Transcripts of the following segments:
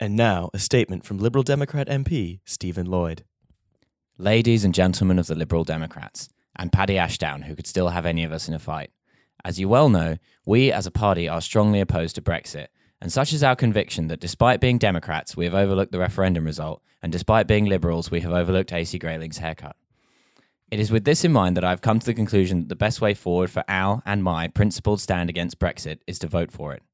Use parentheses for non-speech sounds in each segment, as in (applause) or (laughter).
And now, a statement from Liberal Democrat MP Stephen Lloyd. Ladies and gentlemen of the Liberal Democrats, and Paddy Ashdown, who could still have any of us in a fight. As you well know, we as a party are strongly opposed to Brexit, and such is our conviction that despite being Democrats, we have overlooked the referendum result, and despite being Liberals, we have overlooked AC Grayling's haircut. It is with this in mind that I have come to the conclusion that the best way forward for our and my principled stand against Brexit is to vote for it.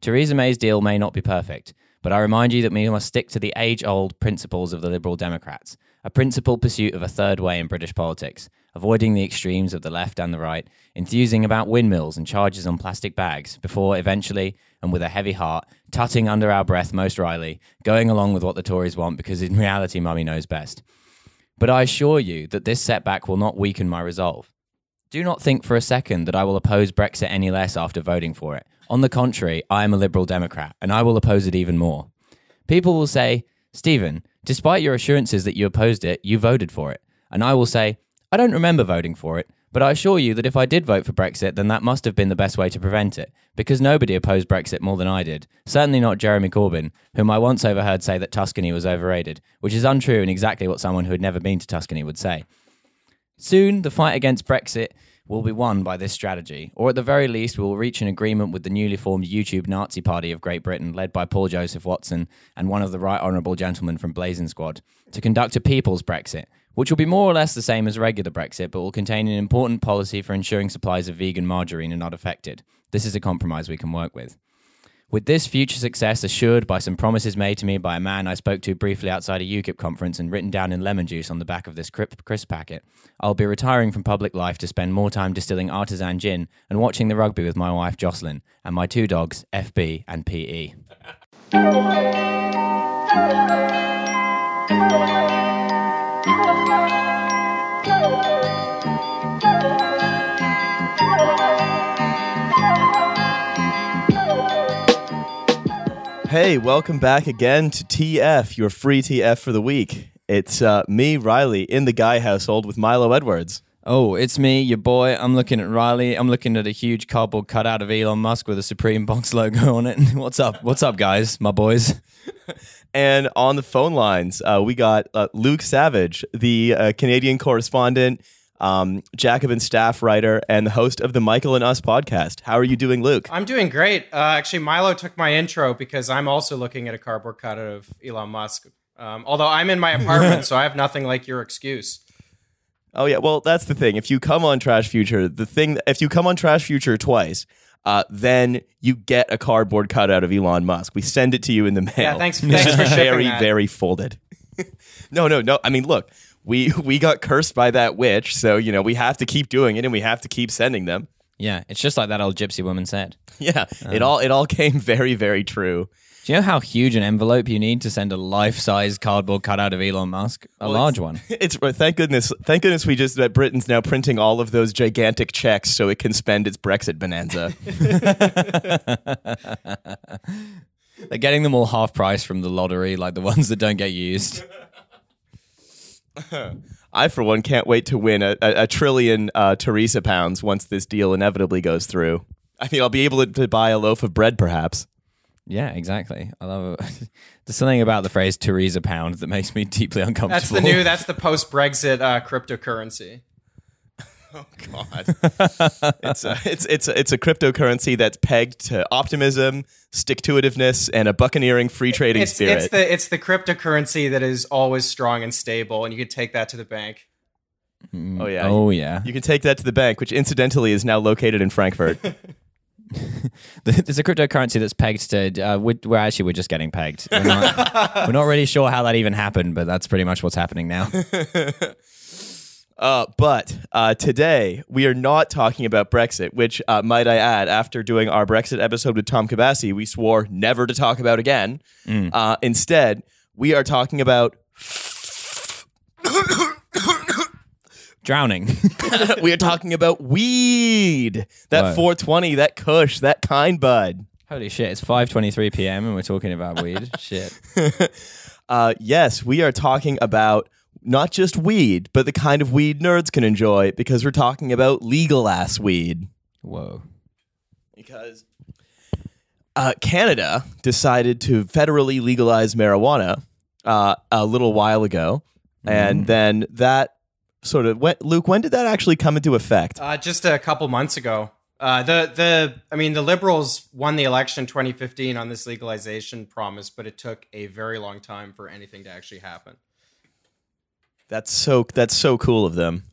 Theresa May's deal may not be perfect, but I remind you that we must stick to the age old principles of the Liberal Democrats, a principled pursuit of a third way in British politics, avoiding the extremes of the left and the right, enthusing about windmills and charges on plastic bags, before eventually, and with a heavy heart, tutting under our breath most wryly, going along with what the Tories want because in (laughs) reality, mummy knows best. But I assure you that this setback will not weaken my resolve. Do not think for a second that I will oppose Brexit any less after voting for it. On the contrary, I am a Liberal Democrat, and I will oppose it even more. People will say, Stephen, despite your assurances that you opposed it, you voted for it. And I will say, I don't remember voting for it, but I assure you that if I did vote for Brexit, then that must have been the best way to prevent it, because nobody opposed Brexit more than I did. Certainly not Jeremy Corbyn, whom I once overheard say that Tuscany was overrated, which is untrue and exactly what someone who had never been to Tuscany would say. Soon, the fight against Brexit will be won by this strategy, or at the very least, we will reach an agreement with the newly formed YouTube Nazi Party of Great Britain, led by Paul Joseph Watson and one of the right honourable gentlemen from Blazing Squad, to conduct a people's Brexit, which will be more or less the same as regular Brexit, but will contain an important policy for ensuring supplies of vegan margarine are not affected. This is a compromise we can work with. With this future success assured by some promises made to me by a man I spoke to briefly outside a UKIP conference and written down in lemon juice on the back of this crisp packet, I'll be retiring from public life to spend more time distilling artisan gin and watching the rugby with my wife Jocelyn and my two dogs, FB and PE. (laughs) Hey, welcome back again to TF, your free TF for the week. It's uh, me, Riley, in the Guy household with Milo Edwards. Oh, it's me, your boy. I'm looking at Riley. I'm looking at a huge cardboard cutout of Elon Musk with a Supreme Box (laughs) logo on it. (laughs) What's up? What's up, guys? My boys. (laughs) And on the phone lines, uh, we got uh, Luke Savage, the uh, Canadian correspondent, um, Jacobin staff writer, and the host of the Michael and Us podcast. How are you doing, Luke? I'm doing great. Uh, actually, Milo took my intro because I'm also looking at a cardboard cutout of Elon Musk. Um, although I'm in my apartment, (laughs) so I have nothing like your excuse. Oh yeah, well that's the thing. If you come on Trash Future, the thing if you come on Trash Future twice, uh, then you get a cardboard cutout of Elon Musk. We send it to you in the mail. Yeah, thanks- thanks for (laughs) very that. very folded. (laughs) no, no, no. I mean, look, we (laughs) we got cursed by that witch, so you know we have to keep doing it and we have to keep sending them. Yeah, it's just like that old gypsy woman said. Yeah, it uh. all it all (laughs) came very very true. Do you know how huge an envelope you need to send a life-size cardboard cutout of Elon Musk? A large one. (laughs) It's thank goodness, thank goodness we just that Britain's now printing all of those gigantic checks so it can spend its Brexit bonanza. They're getting them all half price from the lottery, like the ones that don't get used. (laughs) I, for one, can't wait to win a, a, a trillion uh, Teresa pounds once this deal inevitably goes through. I mean, I'll be able to, to buy a loaf of bread, perhaps. Yeah, exactly. I love it. (laughs) There's something about the phrase Teresa pound that makes me deeply uncomfortable. That's the new. That's the post Brexit uh, cryptocurrency. (laughs) Oh God, it's a, it's it's a, it's a cryptocurrency that's pegged to optimism, stick to itiveness, and a buccaneering free trading It's, spirit. it's the it's the cryptocurrency that is always strong and stable, and you can take that to the bank. oh yeah, Oh yeah. You can take that to the bank, which incidentally is now located in Frankfurt. (laughs) There's a cryptocurrency that's pegged to. Uh, we're, we're actually we're just getting pegged. We're not, we're not really sure how that even happened, but that's pretty much what's happening now. (laughs) Uh, but uh, today we are not talking about Brexit, which uh, might I add, after doing our Brexit episode with Tom Kibasi, we swore never to talk about again. Uh, instead, we are talking about Drowning. (laughs) we are talking about weed, that Whoa. 420, that Kush, that kind bud. Holy shit! It's 5:23 p.m. and we're talking about weed. (laughs) shit. Uh, yes, we are talking about not just weed, but the kind of weed nerds can enjoy because we're talking about legal ass weed. Whoa. because uh, Canada decided to federally legalize marijuana uh, a little while ago, and then that sort of went. Luke, when did that actually come into effect? Uh, just a couple months ago. Uh, the the I mean the Liberals won the election 2015 on this legalization promise, but it took a very long time for anything to actually happen. That's so that's so cool of them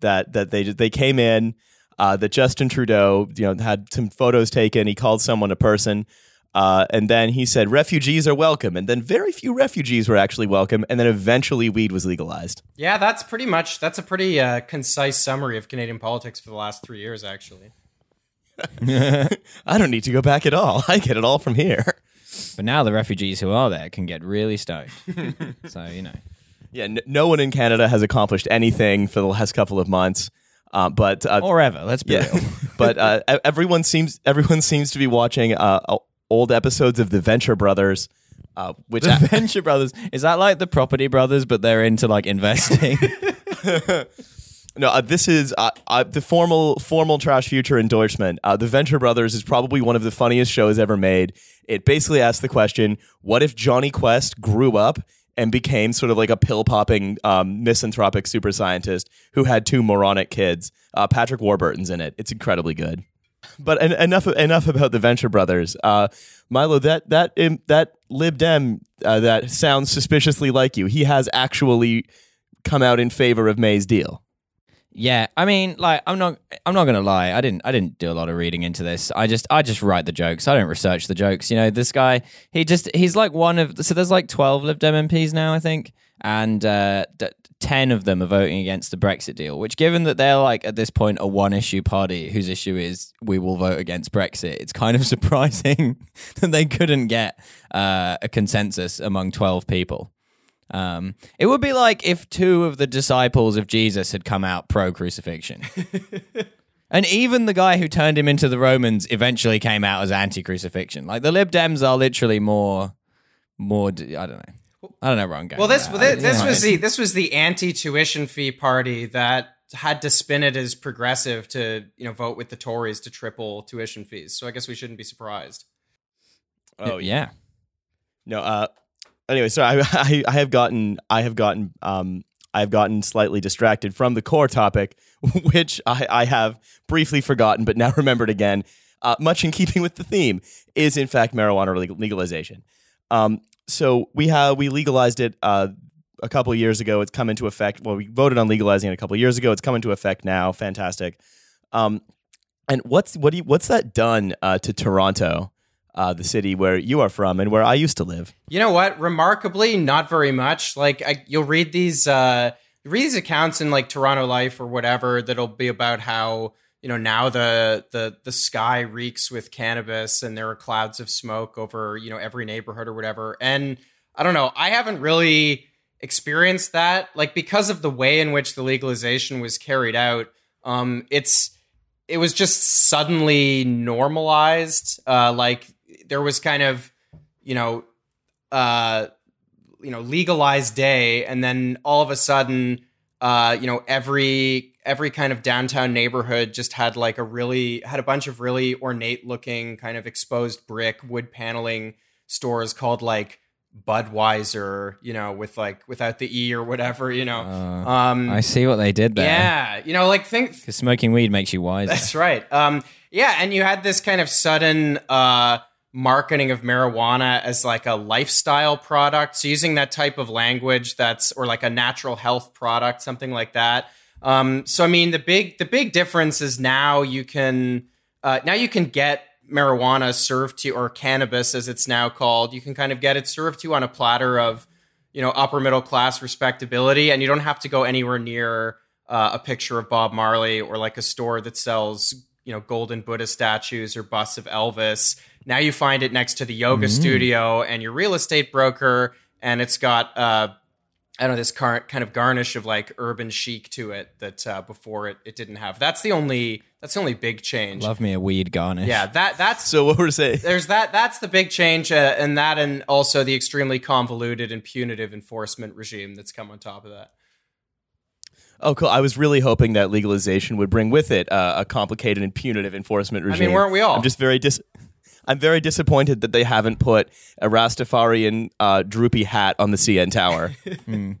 that that they they came in. Uh, that Justin Trudeau, you know, had some photos taken. He called someone a person, uh, and then he said refugees are welcome. And then very few refugees were actually welcome. And then eventually weed was legalized. Yeah, that's pretty much that's a pretty uh, concise summary of Canadian politics for the last three years, actually. (laughs) I don't need to go back at all. I get it all from here. But now the refugees who are there can get really stoked. (laughs) so, you know. Yeah, n- no one in Canada has accomplished anything for the last couple of months. Uh, but uh, Or ever, let's be yeah, real. (laughs) but uh, everyone seems everyone seems to be watching uh, old episodes of the Venture Brothers, uh, which The (laughs) Venture Brothers. Is that like the Property Brothers, but they're into like investing? (laughs) no, uh, this is uh, uh, the formal formal Trash Future endorsement. Uh, the Venture Brothers is probably one of the funniest shows ever made. It basically asks the question: What if Jonny Quest grew up and became sort of like a pill popping um, misanthropic super scientist who had two moronic kids? Uh, Patrick Warburton's in it. It's incredibly good. But en- enough enough about the Venture Brothers. Uh, Milo, that that that Lib Dem uh, that sounds suspiciously like you. He has actually come out in favor of May's deal. Yeah, I mean, like, I'm not, I'm not gonna lie. I didn't, I didn't do a lot of reading into this. I just, I just write the jokes. I don't research the jokes. You know, this guy, he just, he's like one of. So there's like 12 Lib Dem MPs now, I think, and uh, d- 10 of them are voting against the Brexit deal. Which, given that they're like at this point a one-issue party whose issue is we will vote against Brexit, it's kind of (laughs) surprising that they couldn't get uh, a consensus among 12 people. Um, it would be like if two of the disciples of Jesus had come out pro crucifixion. (laughs) and even the guy who turned him into the Romans eventually came out as anti crucifixion. Like the Lib Dems are literally more, more, I don't know. I don't know where I'm going. Well, this that. this, this you was the this was the anti tuition fee party that had to spin it as progressive to you know vote with the Tories to triple tuition fees. So I guess we shouldn't be surprised. Oh yeah. No. Uh. Anyway, so I, (laughs) I I have gotten I have gotten um I have gotten slightly distracted from the core topic, (laughs) which I I have briefly forgotten, but now (laughs) remembered again. Uh, much in keeping with the theme is in fact marijuana legalization. Um. So we have we legalized it uh a couple years ago. It's come into effect. Well, we voted on legalizing it a couple years ago. It's come into effect now. Fantastic. Um. And what's what do you, what's that done uh, to Toronto? Uh, the city where you are from and where I used to live. You know what? Remarkably, not very much. Like I, you'll read these uh, read these accounts in like Toronto Life or whatever that'll be about how you know now the the the sky reeks with cannabis and there are clouds of smoke over you know every neighborhood or whatever. And I don't know. I haven't really experienced that like because of the way in which the legalization was carried out. Um, it's it was just suddenly normalized. Uh, like there was kind of you know uh you know legalized day and then all of a sudden uh you know every every kind of downtown neighborhood just had like a really had a bunch of really ornate looking kind of exposed brick wood paneling stores called like Budweiser, you know, with like without the E or whatever, you know. Uh, um I see what they did there. yeah, you know, like think Because smoking weed makes you wise. that's right. Um, yeah, and you had this kind of sudden uh, marketing of marijuana as like a lifestyle product. So using that type of language that's or like a natural health product, something like that. Um, so I mean, the big the big difference is now you can uh, now you can get marijuana served to or cannabis as it's now called. You can kind of get it served to on a platter of you know upper middle class respectability, and you don't have to go anywhere near uh, a picture of Bob Marley or like a store that sells you know golden Buddha statues or busts of Elvis. Now you find it next to the yoga studio and your real estate broker, and it's got uh, I don't know this current kind of garnish of like urban chic to it that uh, before it it didn't have. That's the only that's the only big change. Love me a weed garnish. Yeah, that that's So what we're saying, there's that that's the big change uh, and that and also the extremely convoluted and punitive enforcement regime that's come on top of that oh cool. I was really hoping that legalization would bring with it uh, a complicated and punitive enforcement regime. I mean, weren't we all? I'm just very dis. I'm very disappointed that they haven't put a Rastafarian uh, droopy hat on the CN Tower. (laughs)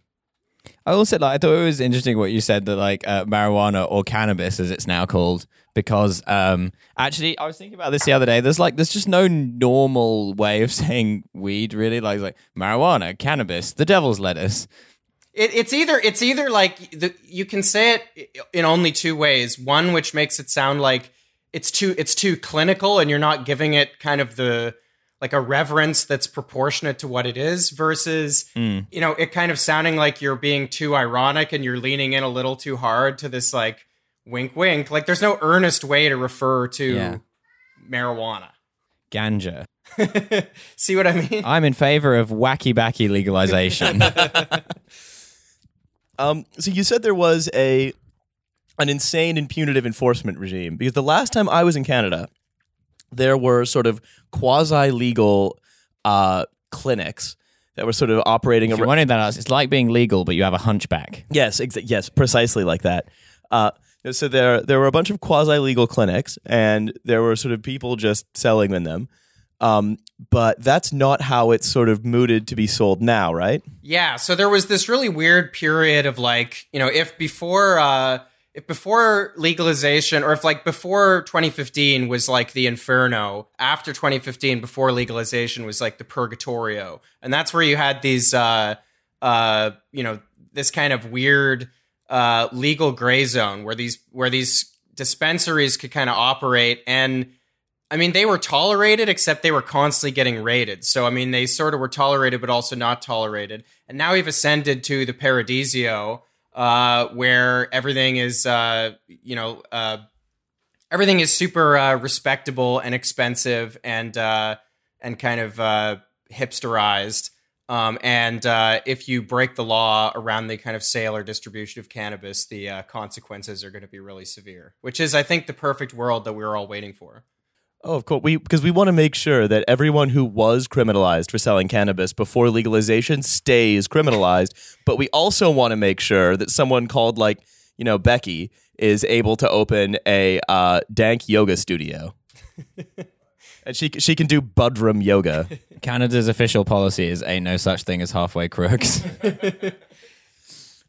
I also like. I thought it was interesting what you said that like uh, marijuana or cannabis, as it's now called, because um, actually I was thinking about this the other day. There's like there's just no normal way of (laughs) saying weed really. Like like marijuana, cannabis, the devil's lettuce. It, it's either it's either like the, you can say it in only two ways. One, which makes it sound like it's too it's too clinical, and you're not giving it kind of the like a reverence that's proportionate to what it is versus Mm. you know it kind of sounding like you're being too ironic and you're leaning in a little too hard to this like wink wink like there's no earnest way to refer to Yeah. marijuana Ganja. (laughs) see what i mean I'm in favor of wacky backy legalization. (laughs) Um, so you said there was a an insane and punitive enforcement regime because the last time I was in Canada, there were sort of quasi legal uh, clinics that were sort of operating. if you're ar- wondering that, it's like being legal, but you have a hunchback. yes, exa- yes, precisely like that. Uh, so there there were a bunch of quasi legal clinics, and there were sort of people just selling in them. Um, but that's not how it's sort of mooted to be sold now, right? Yeah, so there was this really weird period of like, you know, if before uh if before legalization or if like before 2015 was like the inferno, after 2015 before legalization was like the purgatorio. And that's where you had these uh uh you know, this kind of weird uh legal gray zone where these where these dispensaries could kind of operate and I mean, they were tolerated, except they were constantly getting raided. So, I mean, they sort of were tolerated, but also not tolerated. And now we've ascended to the Paradiso, uh, where everything is, uh, you know, uh, everything is super uh, respectable and expensive and uh, and kind of hipsterized. Um, and if you break the law around the kind of sale or distribution of cannabis, the consequences are going to be really severe. Which is, I think, the perfect world that we're all waiting for. Oh, of course. We because we want to make sure that everyone who was criminalized for selling cannabis before legalization stays criminalized. but we also want to make sure that someone called like you know Becky is able to open a uh, dank yoga studio, (laughs) and she she can do budrum yoga. (laughs) Canada's official policy is ain't no such thing as halfway crooks. (laughs)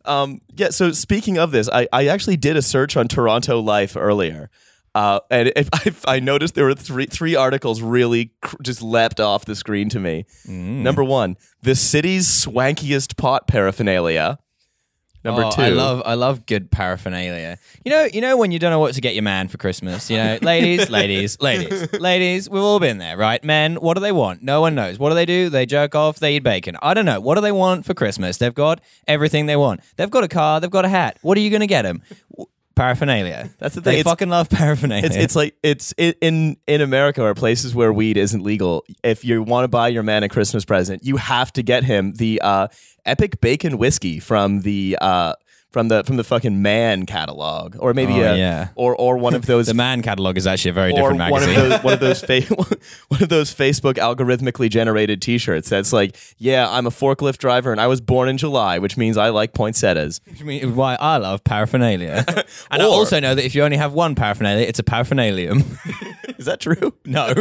Um, yeah. So speaking of this, I, I actually did a search on Toronto Life earlier, uh, and it, (laughs) I, I noticed there were three three articles really cr- just leapt off the screen to me. Number one, the city's swankiest pot paraphernalia. Number Oh, two, I love I love good paraphernalia. You know, you know when you don't know what to get your man for Christmas. You know, ladies, (laughs) ladies, ladies, ladies. We've all been there, right? Men, what do they want? No one knows. What do they do? They jerk off. They eat bacon. I don't know. What do they want for Christmas? They've got everything they want. They've got a car. They've got a hat. What are you going to get them? Paraphernalia. That's the thing. They It's- fucking love paraphernalia. It's it's like it's it, in in America or places where weed isn't legal. If you want to buy your man a Christmas present, you have to get him the uh, Epic Bacon whiskey from the uh, from the from the fucking Man catalog, or maybe Oh, a, yeah. or or one of (laughs) those the man catalog is actually a very or different one of magazine. those one of those (laughs) fa- (laughs) one of those Facebook algorithmically generated T-shirts that's like, yeah, I'm a forklift driver and I was born in July, which means I like poinsettias. Which means why I love paraphernalia. and I also know that if you only have one paraphernalia, it's a paraphernalium. Is that true? no.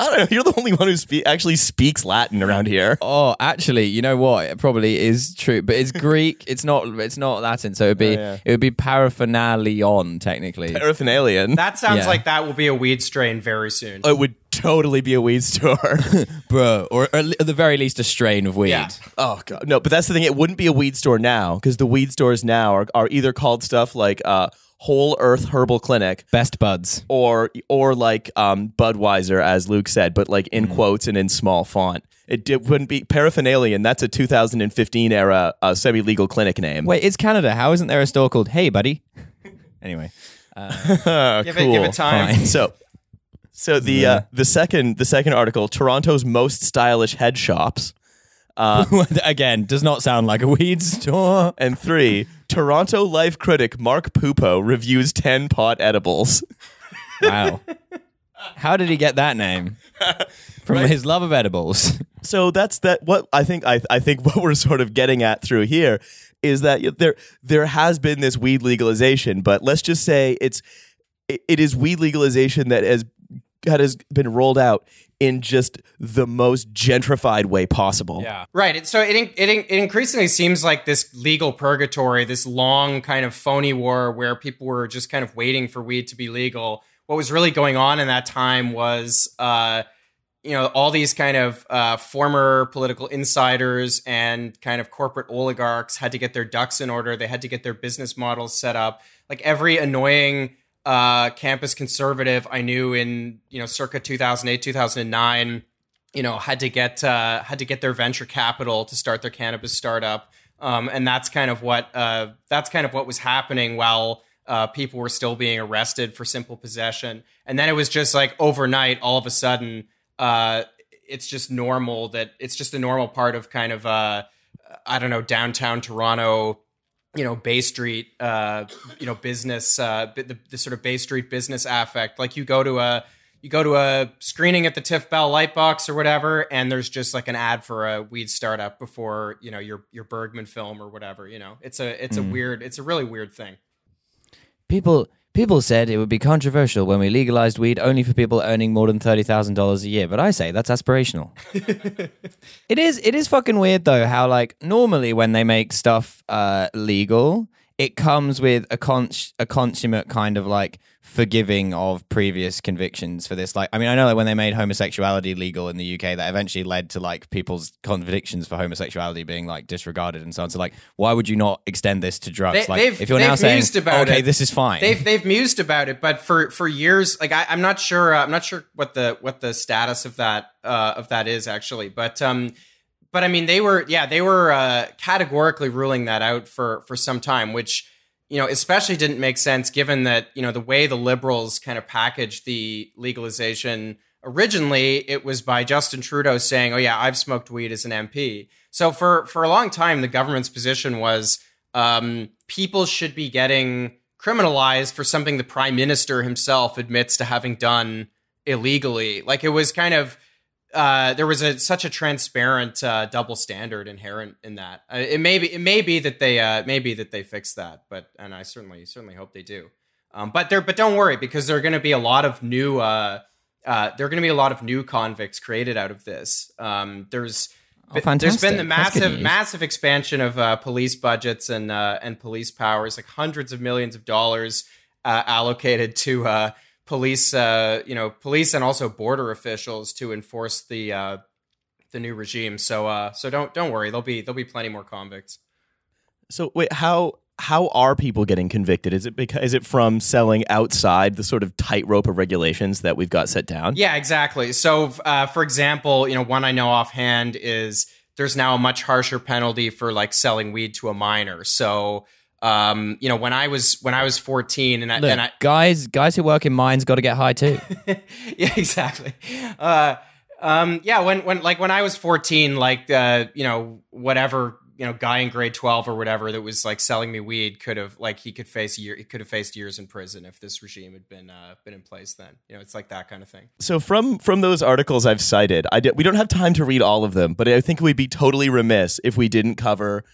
I don't know. You're the only one who spe- actually speaks Latin around here. Oh, actually, you know what? It probably is true, but it's (laughs) Greek. it's not. It's not Latin, so it'd be Oh, yeah. it would be paraphernalion technically. Paraphernalion. That sounds Yeah. like that will be a weed strain very soon. it would totally be a weed store. (laughs) Bro, or at the very least a strain of weed. Yeah. oh god, no! But that's the thing; it wouldn't be a weed store now because the weed stores now are, are either called stuff like uh, Whole Earth Herbal Clinic Best buds. or or like um, Budweiser, as Luke said, but like in quotes and in small font. It, it wouldn't be paraphernalia, and That's a 2015 era uh, semi-legal clinic name. Wait, it's Canada. How isn't there a store called Hey Buddy? (laughs) anyway, Uh, (laughs) give it, give it time. fine. So, so the uh, the second the second article, Toronto's most stylish head shops, Um, (laughs) again, does not sound like a weed store. and three, Toronto Life critic Mark Pupo reviews ten pot edibles. Wow. How did he get that name? From his love of edibles. So that's that. What I think I I think (laughs) what we're sort of getting at through here is that there there has been this weed legalization, but let's just say it's it, it is weed legalization that has that has been rolled out in just the most gentrified way possible. Yeah. Right. So it, it it increasingly seems like this legal purgatory, this long kind of phony war where people were just kind of waiting for weed to be legal. What was really going on in that time was, uh, you know, all these kind of uh, former political insiders and kind of corporate oligarchs had to get their ducks in order. They had to get their business models set up. Like every annoying uh, campus conservative. I knew in you know circa 2008 2009 you know had to get uh, had to get their venture capital to start their cannabis startup. Um, and that's kind of what uh, that's kind of what was happening while uh, people were still being arrested for simple possession. And then it was just like overnight all of a sudden uh, it's just normal that it's just a normal part of kind of uh, I don't know downtown Toronto you know Bay Street, uh, you know business, uh, the, the sort of Bay Street business affect. Like you go to a you go to a screening at the TIFF Bell Lightbox or whatever, and there's just like an ad for a weed startup before you know your your Bergman film or whatever. You know, it's a it's mm. a hmm. weird, it's a really weird thing. People People said it would be controversial when we legalized weed only for people earning more than thirty thousand dollars a year, but I say that's aspirational. (laughs) it is. It is fucking weird though how like normally when they make stuff uh, legal, it comes with a con- a consummate kind of like forgiving of previous convictions for this. Like, I mean, I know that when they made homosexuality legal in the UK, that eventually led to like people's convictions for homosexuality being like disregarded and so on. So, like, why would you not extend this to drugs? They, like, if you're now saying, okay, it. this is fine, they've they've mused about it, but for for years, like, I, am not sure, uh, I'm not sure what the what the status of that uh, of that is actually, but um. But I mean, they were, yeah, they were uh, categorically ruling that out for for some time, which you know, especially didn't make sense given that, you know, the way the liberals kind of packaged the legalization originally, it was by Justin Trudeau saying, "Oh yeah, I've smoked weed as an MP." So for for a long time, the government's position was um, people should be getting criminalized for something the prime minister himself admits to having done illegally. Like it was kind of uh, there was a such a transparent uh, double standard inherent in that. Uh, it may be it may be that they uh, may be that they fix that, but and I certainly certainly hope they do. Um, but there, but don't worry because there are going to be a lot of new uh, uh, there are going to be a lot of new convicts created out of this. Um, there's oh, there's been the massive massive expansion of uh, police budgets and uh, and police powers, like hundreds of millions of dollars uh, allocated to uh, police, uh, you know, police and also border officials to enforce the uh, the new regime. So uh, so don't don't worry, there'll be there'll be plenty more convicts. So wait, how how are people getting convicted? Is it because is it from selling outside the sort of tightrope of regulations that we've got set down? Yeah, exactly. So, uh, for example, you know, one I know offhand is there's now a much harsher penalty for like selling weed to a minor. So, um, you know, when I was when I was 14, and I, Look, and I guys guys who work in mines got to get high too. (laughs) yeah, exactly. Uh, um, yeah, when when like when I was 14, like uh, you know, whatever you know, guy in grade 12 or whatever that was like selling me weed could have like he could face year he could have faced years in prison if this regime had been uh, been in place then. You know, it's like that kind of thing. So from from those articles I've cited, I did, we don't have time to read all of them, but I think we'd be totally remiss if we didn't cover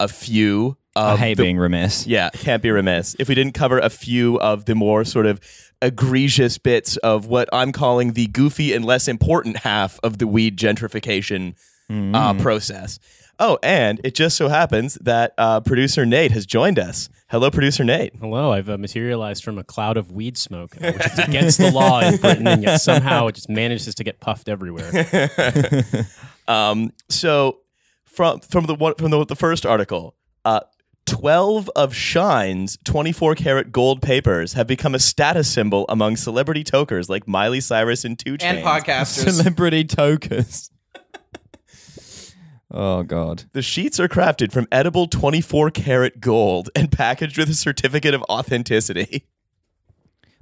a few I hate the, being remiss. Yeah, can't be remiss. If we didn't cover a few of the more sort of egregious bits of what I'm calling the goofy and less important half of the weed gentrification mm. uh, process. Oh, and it just so happens that uh, producer Nate has joined us. Hello, producer Nate. Hello. I've uh, materialized from a cloud of weed smoke, uh, which is against the law in Britain, and yet somehow it just manages to get puffed everywhere. (laughs) um, so, from from the one from the, the first article, uh, 12 of Shine's 24 karat gold papers have become a status symbol among celebrity tokers like Miley Cyrus and 2 Chainz. And podcasters. Celebrity tokers. oh, God. The sheets are crafted from edible 24 karat gold and packaged with a certificate of authenticity.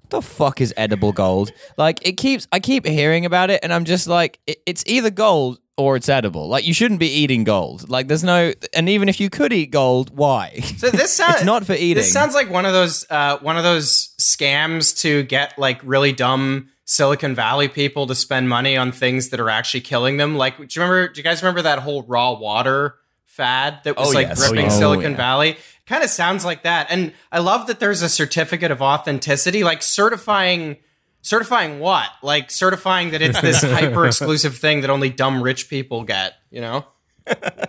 What the fuck is edible gold? Like, it keeps, I keep hearing about it, and I'm just like, it, it's either gold or it's edible. Like you shouldn't be eating gold. Like there's no, and even if you could eat gold, why? So this (laughs) sounds not for eating. This sounds like one of those uh, one of those scams to get like really dumb Silicon Valley people to spend money on things that are actually killing them. Like, do you remember? Do you guys remember that whole raw water fad that was oh, like yes. gripping oh, Silicon oh, yeah. Valley? Kind of sounds like that. And I love that there's a certificate of authenticity, like certifying certifying what? Like certifying that it's this (laughs) hyper exclusive thing that only dumb rich people get. You know?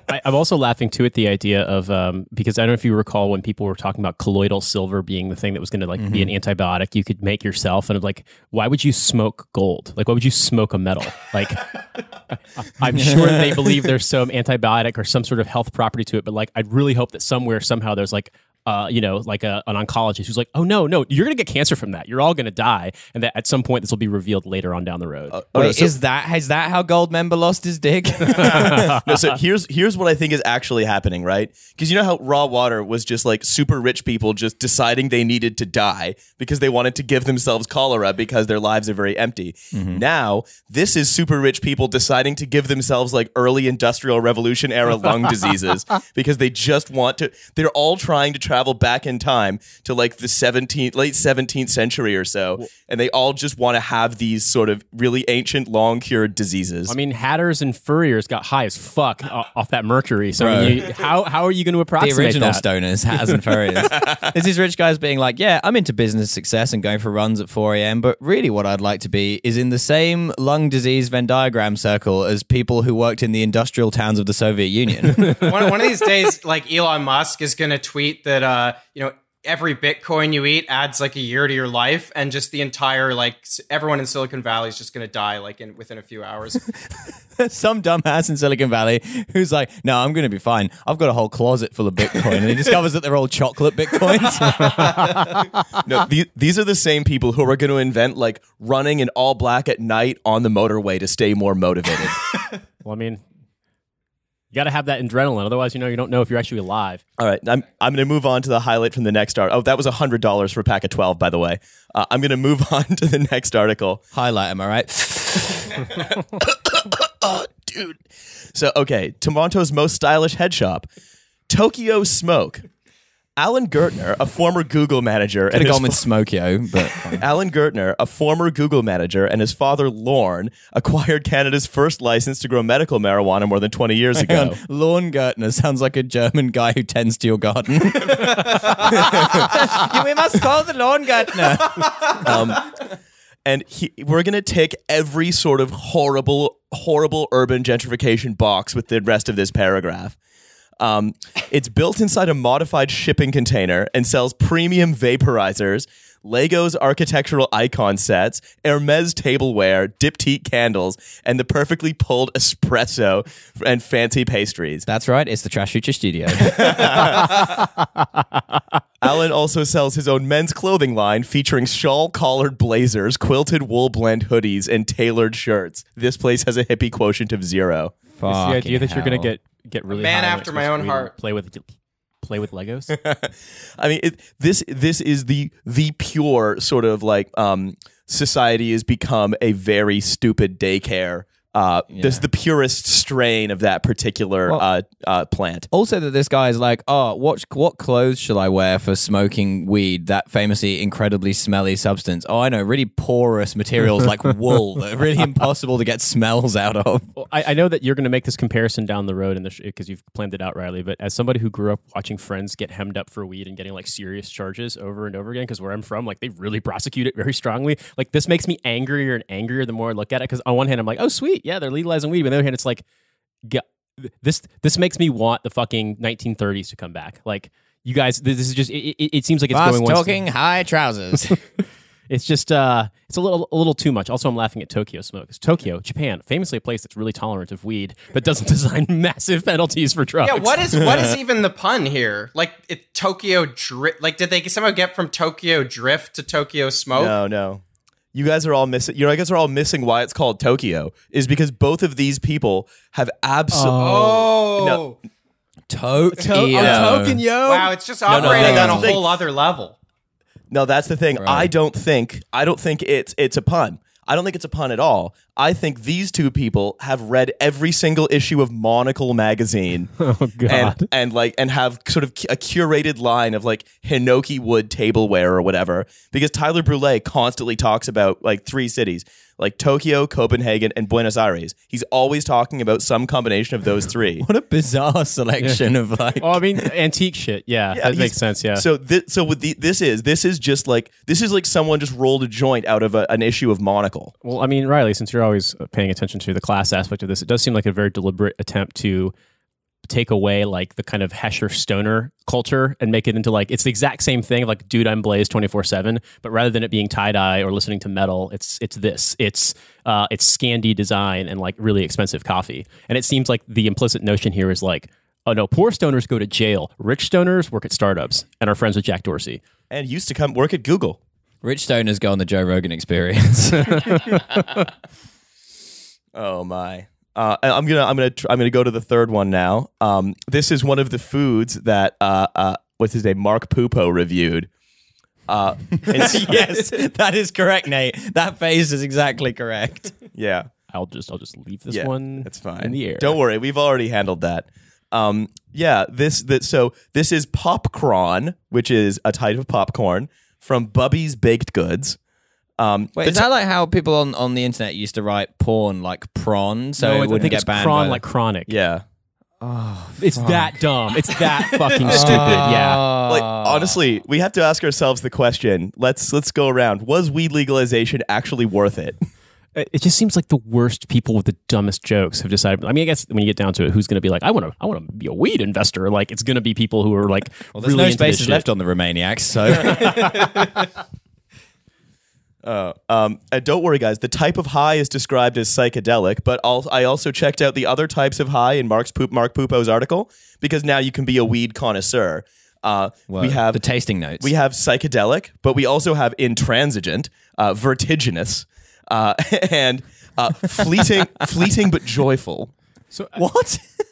I, I'm also laughing too at the idea of um, because I don't know if you recall when people were talking about colloidal silver being the thing that was going to like be an antibiotic you could make yourself, and I'm like, why would you smoke gold? Like, why would you smoke a metal? Like, (laughs) I'm sure they believe there's some antibiotic or some sort of health property to it, but like, I'd really hope that somewhere somehow there's like. Uh, you know, like a, an oncologist who's like, "Oh no, no, you're gonna get cancer from that. You're all gonna die," and that at some point this will be revealed later on down the road. Oh, no, Wait, so- is that is that how Goldmember lost his dick? (laughs) (laughs) no, so here's here's what I think is actually happening, right? Because you know how raw water was just like super rich people just deciding they needed to die because they wanted to give themselves cholera because their lives are very empty. Now, this is super rich people deciding to give themselves like early industrial revolution era lung diseases (laughs) because they just want to they're all trying to travel back in time to like the 17th late 17th century or so and they all just want to have these sort of really ancient long cured diseases. I mean, hatters and furriers got high as fuck uh, off that mercury. So I mean, you, how how are you going to approximate the original that? stoners, hatters and furriers. (laughs) There's these rich guys being like, yeah, I'm into business success and going for runs at 4 a.m., but really what I'd like to be is in the same lung disease Venn diagram circle as people who worked in the industrial towns of the Soviet Union. (laughs) one, one of these days, like Elon Musk is going to tweet that, uh, you know, every Bitcoin you eat adds like a year to your life, and just the entire like everyone in Silicon Valley is just going to die like in within a few hours. (laughs) Some dumbass in Silicon Valley who's like, no, I'm going to be fine. I've got a whole closet full of Bitcoin. And he discovers that they're all chocolate Bitcoins. (laughs) No, these, these are the same people who are going to invent like running in all black at night on the motorway to stay more motivated. Well, I mean, you got to have that adrenaline. Otherwise, you know, you don't know if you're actually alive. all right, I'm I'm going to move on to the highlight from the next art. Oh, that was hundred dollars for a pack of twelve, by the way. Uh, I'm going to move (laughs) on to the next article. Highlight, am I right? (laughs) Oh, dude. So, okay, Toronto's most stylish head shop, Tokyo Smoke. Alan Gertner, a former Google manager, and have his gone with Smokio, but (laughs) Alan Gertner, a former Google manager, and his father Lorne acquired Canada's first license to grow medical marijuana more than 20 years Hang ago. on. Lorne Gertner sounds like a German guy who tends to your garden. (laughs) we must call the Lorne Gertner. (laughs) Um, and he, we're going to take every sort of horrible, horrible urban gentrification box with the rest of this paragraph. Um, it's built inside a modified shipping container and sells premium vaporizers, Legos architectural icon sets, Hermes tableware, diptyque candles, and the perfectly pulled espresso and fancy pastries. That's right. It's the Trash Future Studio. (laughs) (laughs) Alan also sells his own men's clothing line featuring shawl collared blazers, quilted wool blend hoodies, and tailored shirts. This place has a hippie quotient of zero. It's the idea that you're going to get get really man after my own heart. Play with play with Legos. (laughs) I mean, it, this this is the the pure sort of like um, society has become a very stupid daycare. Uh, This the purest strain of that particular Well- uh, uh, plant. Also, that this guy is like, oh, what what clothes shall I wear for smoking weed? That famously incredibly smelly substance. Oh, I know, really porous materials like (laughs) wool that are really impossible to get smells out of. Well, I, I know that you're going to make this comparison down the road in the because you've planned it out, Riley. But as somebody who grew up watching friends get hemmed up for weed and getting like serious charges over and over again, because where I'm from, like they really prosecute it very strongly. Like this makes me angrier and angrier the more I look at it. Because on one hand, I'm like, oh sweet, yeah, they're legalizing weed. But on the other hand, it's like, yeah, this this makes me want the fucking 1930s to come back. Like you guys, this is just it, it, it seems like it's Fast going one talking high trousers. (laughs) (laughs) it's just uh it's a little a little too much. Also, I'm laughing at Tokyo Smoke. 'cause Tokyo, Japan, famously a place that's really tolerant of weed, but doesn't (laughs) design massive penalties for drugs. yeah, what is what is even the pun here? Like it, Tokyo drift. Like did they somehow get from Tokyo drift to Tokyo smoke? No, no. You guys are all missing. You know, I guess are all missing why it's called Tokyo is because both of these people have absolutely. Oh, No. Tokyo. yo. wow! It's just no, operating that's on a whole other level. No, that's the thing. I don't think I don't think it's it's a pun. I don't think it's a pun at all. I think these two people have read every single issue of Monocle magazine. (laughs) Oh god. and and like and have sort of a curated line of like Hinoki wood tableware or whatever because Tyler Brule constantly talks about like three cities like Tokyo, Copenhagen, and Buenos Aires. He's always talking about some combination of those three. (laughs) What a bizarre selection of like. Oh, I mean, antique shit. Yeah, that he's- makes sense. Yeah. So this, so with the, this is this is just like this is like someone just rolled a joint out of a, an issue of Monocle. Well, I mean, Riley, since you're always paying attention to the class aspect of this, it does seem like a very deliberate attempt to take away like the kind of Hesher stoner culture and make it into like it's the exact same thing like dude I'm blazed 24/7 but rather than it being tie dye or listening to metal it's it's this it's uh it's Scandi design and like really expensive coffee and it seems like the implicit notion here is like oh no poor stoners go to jail rich stoners work at startups and are friends with Jack Dorsey And used to come work at Google. Rich stoners go on the Joe Rogan experience. (laughs) Oh my. Uh, I'm gonna I'm gonna tr- I'm gonna go to the third one now. Um, this is one of the foods that uh, uh, what's his name Mark Pupo reviewed. Uh, it's- (laughs) yes, (laughs) (laughs) that is correct, Nate. That phase is exactly correct. yeah, I'll just I'll just leave this yeah, one That's fine. in the air Don't worry, we've already handled that. Um, yeah, this that so this is popcorn, which is a type of popcorn from Bubby's Baked Goods. Um, Wait, the is that like how people on, on the internet used to write porn like prawn so no, it I wouldn't think get it's banned? cron by like chronic yeah, It's that dumb. It's that (laughs) fucking stupid. Yeah. like honestly, we have to ask ourselves the question. Let's let's go around. Was weed legalization actually worth it? It it just seems like the worst people with the dumbest jokes have decided. I mean, I guess when you get down to it, who's going to be like, I want to, I want to be a weed investor? Like, it's going to be people who are like, Well, there's really no into this spaces shit. left on the Romaniacs, so (laughs) (laughs) Uh, um, and don't worry, guys. The type of high is described as psychedelic, but al- I also checked out the other types of high in Mark's Poop, Mark Pupo's article because now you can be a weed connoisseur. Uh, we have the tasting notes. we have psychedelic, but we also have intransigent, uh, vertiginous, uh, (laughs) and uh, fleeting, fleeting but joyful. So what? (laughs)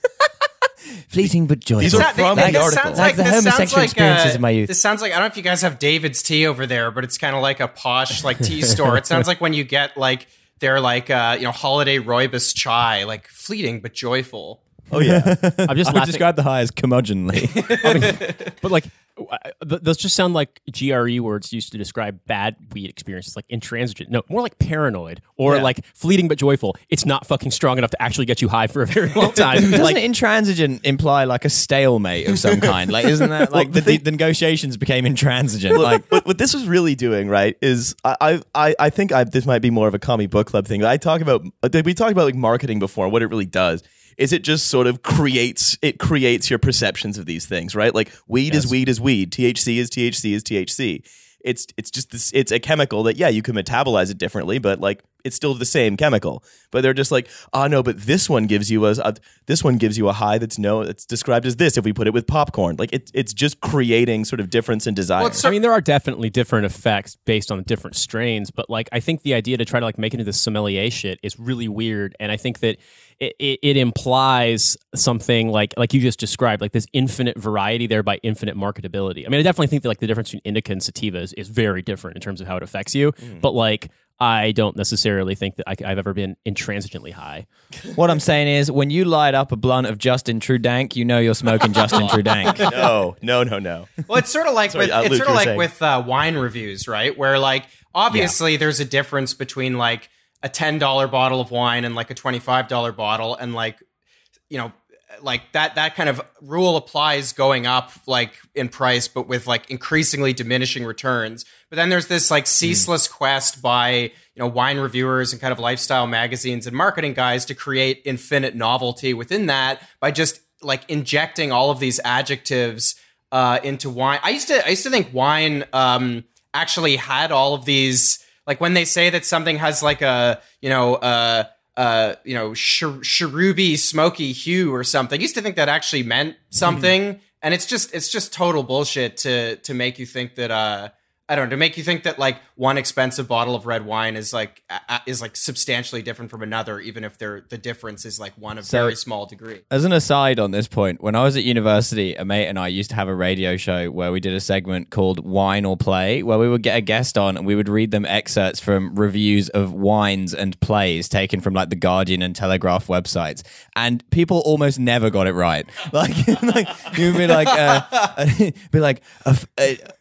Fleeting but joyful. These are from this the article. sounds Like the this sounds homosexual like, experiences uh, of my youth. This sounds like I don't know if you guys have David's Tea over there, but it's kind of like a posh like tea (laughs) store. It sounds like when you get like their like uh, you know holiday rooibos chai, like fleeting but joyful. Oh yeah, (laughs) I'm just I would laughing. describe the high as curmudgeonly. (laughs) but like, w- th- those just sound like GRE words used to describe bad weed experiences, like intransigent. No, more like paranoid or Yeah. like fleeting but joyful. It's not fucking strong enough to actually get you high for a very long (laughs) time. Doesn't like, intransigent imply like a stalemate of some kind? Like, isn't that like the, the, the negotiations became intransigent? Like, what, what this was really doing, right, is I I I think I, this might be more of a comic book club thing. I talk about we talked about like marketing before. What it really does is it just sort of creates it creates your perceptions of these things, right? Like weed is weed is weed, THC is THC is THC. It's it's just this. It's a chemical that yeah you can metabolize it differently, but like it's still the same chemical. But they're just like, oh no, but this one gives you a, a this one gives you a high that's no it's described as this if we put it with popcorn. Like it, it's just creating sort of difference in desire. it's I mean, there are definitely different effects based on the different strains, but like I think the idea to try to like make it into this sommelier shit is really weird, and I think that it, it, it implies something like like you just described, like this infinite variety, thereby infinite marketability. I mean, I definitely think that like the difference between indica and sativa is, is very different in terms of how it affects you, but like. I don't necessarily think that I, have ever been intransigently high. (laughs) what I'm saying is, when you light up a blunt of Justin Trudank, you know you're smoking Justin (laughs) Trudank. (laughs) no, no, no, no. Well, it's sort of like Sorry, with uh, it's Luke, sort of like saying. with uh, wine reviews, right? Where like obviously there's a difference between like a ten dollar bottle of wine and like a twenty five dollar bottle, and like you know like that that kind of rule applies going up like in price but with like increasingly diminishing returns. But then there's this like ceaseless quest by you know wine reviewers and kind of lifestyle magazines and marketing guys to create infinite novelty within that by just like injecting all of these adjectives uh, into wine. I used to i used to think wine um, actually had all of these like when they say that something has like a you know uh uh, you know, cheruby, smoky hue or something. I used to think that actually meant something, and it's just it's just total bullshit to to make you think that uh, I don't know, to make you think that like one expensive bottle of red wine is like is like substantially different from another, even if they're the difference is like one of So- very small degree. As an aside on this point, when I was at university, a mate and I used to have a radio show where we did a segment called Wine or Play, where we would get a guest on and we would read them excerpts from reviews of wines and plays taken from like the Guardian and Telegraph websites. And people almost never got it right. (laughs) Like, (laughs) like you'd be like, uh, (laughs) be like a, f-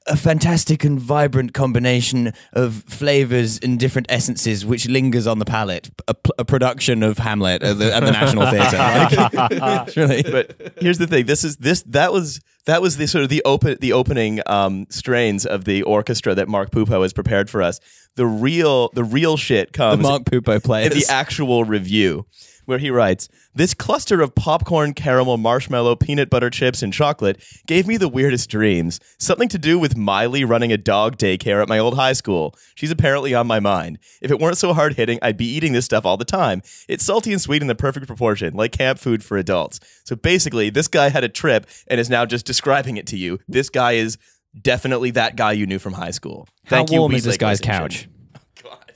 a- fantastic and vibrant combination of flavors and different essences which lingers on the palate. A, p- a production of Hamlet at the, at the National (laughs) Theatre. Really, (laughs) but here's the thing this is this that was that was the sort of the open the opening um, strains of the orchestra that mark pupo has prepared for us the real the real shit the comes Mark Pupo in plays. the actual review where he writes this cluster of popcorn caramel marshmallow peanut butter chips and chocolate gave me the weirdest dreams. Something to do with miley running a dog daycare at my old high school. She's apparently on my mind. If it weren't so hard hitting i'd be eating this stuff all the time. It's salty and sweet in the perfect proportion like camp food for adults. So basically this guy had a trip and is now just describing it to you. This guy is definitely that guy you knew from high school. How thank you warm is this guy's couch?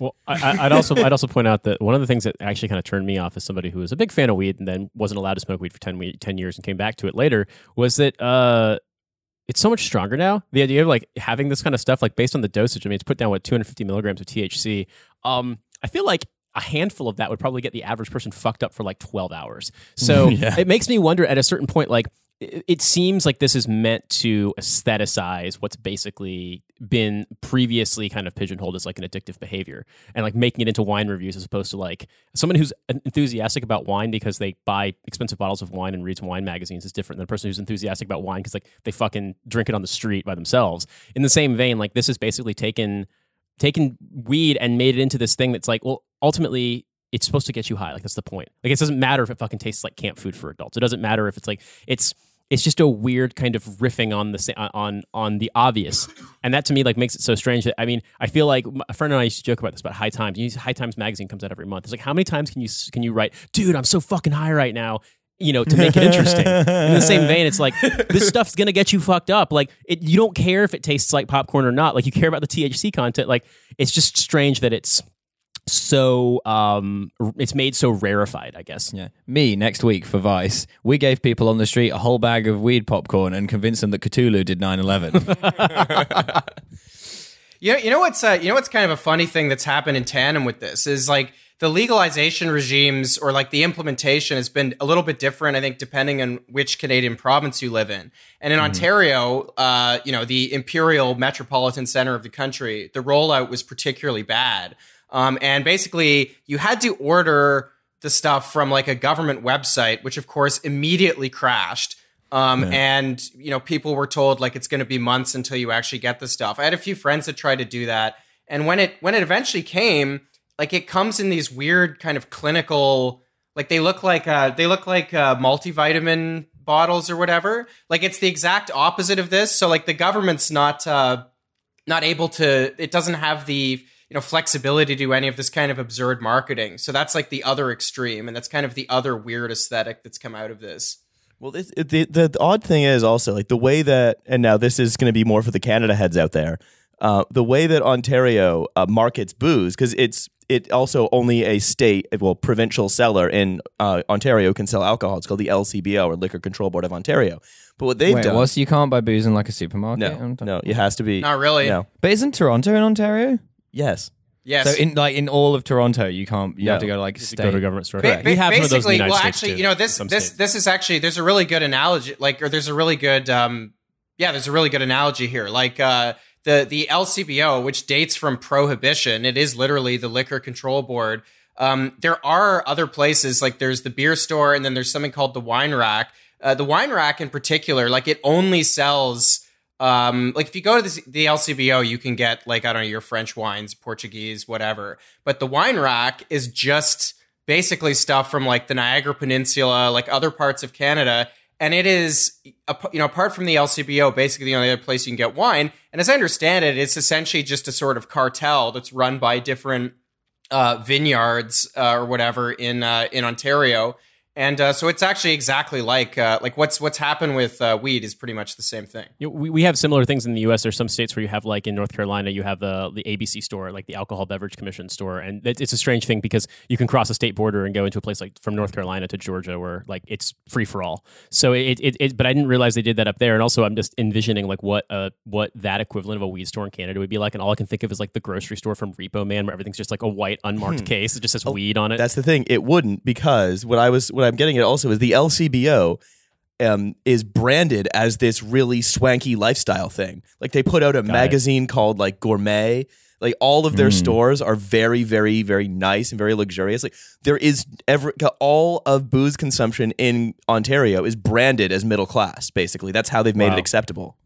Well, I, I'd also I'd also point out that one of the things that actually kind of turned me off as somebody who was a big fan of weed and then wasn't allowed to smoke weed for 10, 10 years and came back to it later was that uh, it's so much stronger now. The idea of like having this kind of stuff, like based on the dosage, I mean, it's put down what 250 milligrams of THC. Um, I feel like a handful of that would probably get the average person fucked up for like 12 hours. So (laughs) it makes me wonder at a certain point, like, it seems like this is meant to aestheticize what's basically been previously kind of pigeonholed as like an addictive behavior and like making it into wine reviews as opposed to like someone who's enthusiastic about wine because they buy expensive bottles of wine and reads wine magazines is different than a person who's enthusiastic about wine because like they fucking drink it on the street by themselves. In the same vein, like this is basically taken taken weed and made it into this thing that's like, well, ultimately it's supposed to get you high. Like that's the point. Like it doesn't matter if it fucking tastes like camp food for adults. It doesn't matter if it's like it's it's just a weird kind of riffing on the uh, on on the obvious, and that to me like makes it so strange. That I mean, I feel like a friend and I used to joke about this about High Times. You High Times magazine comes out every month. It's like how many times can you can you write, dude? I'm so fucking high right now. You know, to make it interesting. In the same vein, it's like this (laughs) stuff's gonna get you fucked up. Like it, you don't care if it tastes like popcorn or not. Like you care about the THC content. Like it's just strange that it's so um it's made so rarefied. I guess. Yeah. Me next week for Vice, we gave people on the street a whole bag of weed popcorn and convinced them that Cthulhu did 9 11. (laughs) You know, you know what's uh, you know what's kind of a funny thing that's happened in tandem with this is like the legalization regimes or like the implementation has been a little bit different. I think depending on which Canadian province you live in. And in Ontario, uh, you know, the imperial metropolitan center of the country, the rollout was particularly bad. Um, and basically, you had to order the stuff from like a government website, which of course immediately crashed. Um, and you know, people were told like it's going to be months until you actually get the stuff. I had a few friends that tried to do that, and when it when it eventually came, like it comes in these weird kind of clinical, like they look like uh, they look like uh, multivitamin bottles or whatever. Like it's the exact opposite of this. So like the government's not uh, not able to. It doesn't have the you know flexibility to do any of this kind of absurd marketing. So that's like the other extreme, and that's kind of the other weird aesthetic that's come out of this. Well, this, it- the, the the odd thing is also like the way that, and now this is going to be more for the Canada heads out there. Uh, the way that Ontario uh, markets booze, because it's it also only a state, well, provincial seller in uh, Ontario can sell alcohol. It's called the LCBO or Liquor Control Board of Ontario. But what they've Wait, done, what? So you can't buy booze in like a supermarket? no, no, it has to be Not really. No, But isn't Toronto in Ontario? Yes, Yes. So in like in all of Toronto, you can't. You have to go to like Just state. go to a government store. Ba- we have some of those in the basically, United well, States, actually, too, you know, this some this states. this is actually there's a really good analogy, like, or there's a really good, um, yeah, there's a really good analogy here, like uh, the the LCBO, which dates from prohibition. It is literally the Liquor Control Board. Um, there are other places, like there's the beer store, and then there's something called the Wine Rack. Uh, the Wine Rack, in particular, like it only sells. Um, like if you go to the, LCBO, you can get like I don't know your French wines, Portuguese, whatever. But the wine rack is just basically stuff from like the Niagara Peninsula, like other parts of Canada, and it is you know apart from the LCBO, basically the only other place you can get wine. And as I understand it, it's essentially just a sort of cartel that's run by different uh, vineyards uh, or whatever in uh, in Ontario. And uh, so it's actually exactly like uh, like what's what's happened with uh, weed is pretty much the same thing. You know, we, we have similar things in the U.S. There's some states where you have, like in North Carolina, you have the the ABC store, like the Alcohol Beverage Commission store, and it, it's a strange thing because you can cross a state border and go into a place like from North Carolina to Georgia, where like it's free for all. So it, it, it but I didn't realize they did that up there, and also I'm just envisioning like what uh what that equivalent of a weed store in Canada would be like, and all I can think of is like the grocery store from Repo Man, where everything's just like a white unmarked case, it just says weed on it. That's the thing. It wouldn't because what I was what I'm getting at also is the LCBO um, is branded as this really swanky lifestyle thing. Like they put out a magazine called like Gourmet Like all of their stores are very, very, very nice and very luxurious. Like there is every all of booze consumption in Ontario is branded as middle class. Basically, that's how they've made Wow. it acceptable.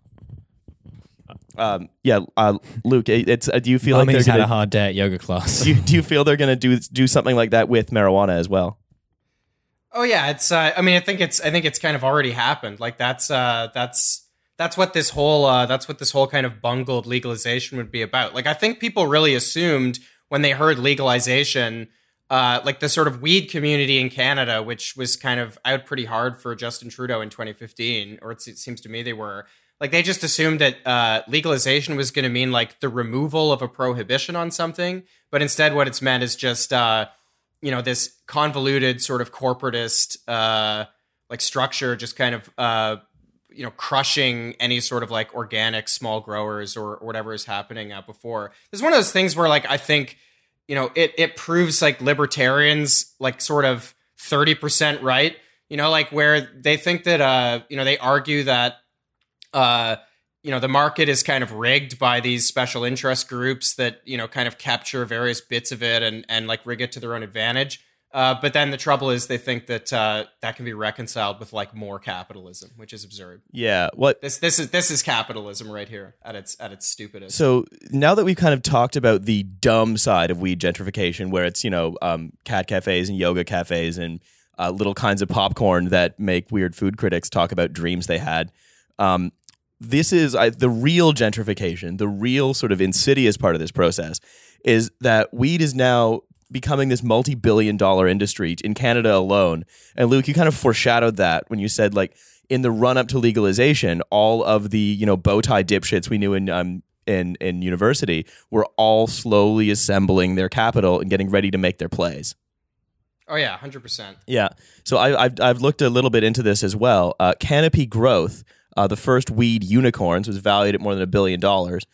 Um, yeah, uh, Luke, it's. Uh, do you feel like they're had a gonna? hard day at yoga class. (laughs) Do you, do you feel they're gonna do do something like that with marijuana as well? Oh yeah, it's. Uh, I mean, I think it's. I think it's kind of already happened. Like that's. Uh, that's. That's what this whole. Uh, that's what this whole kind of bungled legalization would be about. Like I think people really assumed when they heard legalization, uh, like the sort of weed community in Canada, which was kind of out pretty hard for Justin Trudeau in 2015, or it seems to me they were. Like they just assumed that uh, legalization was going to mean like the removal of a prohibition on something, but instead, what it's meant is just. Uh, you know this convoluted sort of corporatist uh like structure just kind of uh you know crushing any sort of like organic small growers or, or whatever is happening uh, before. It's one of those things where like i think you know it it proves like libertarians like sort of 30% right you know like where they think that uh you know they argue that uh you know the market is kind of rigged by these special interest groups that you know kind of capture various bits of it and and like rig it to their own advantage uh, but then the trouble is they think that uh, that can be reconciled with like more capitalism which is absurd Yeah. What this this is this is capitalism right here at its at its stupidest So now that we've kind of talked about the dumb side of weed gentrification, where it's you know um, cat cafes and yoga cafes and uh, little kinds of popcorn that make weird food critics talk about dreams they had. Um, this is I, the real gentrification, the real sort of insidious part of this process is that weed is now becoming this multi-billion dollar industry in Canada alone. And Luke, you kind of foreshadowed that when you said like in the run up to legalization, all of the, you know, bow tie dipshits we knew in um in in university were all slowly assembling their capital and getting ready to make their plays. oh yeah 100% Yeah. So I, I've I've looked a little bit into this as well. Uh, Canopy Growth, uh, the first weed unicorns, was valued at more than a billion dollars.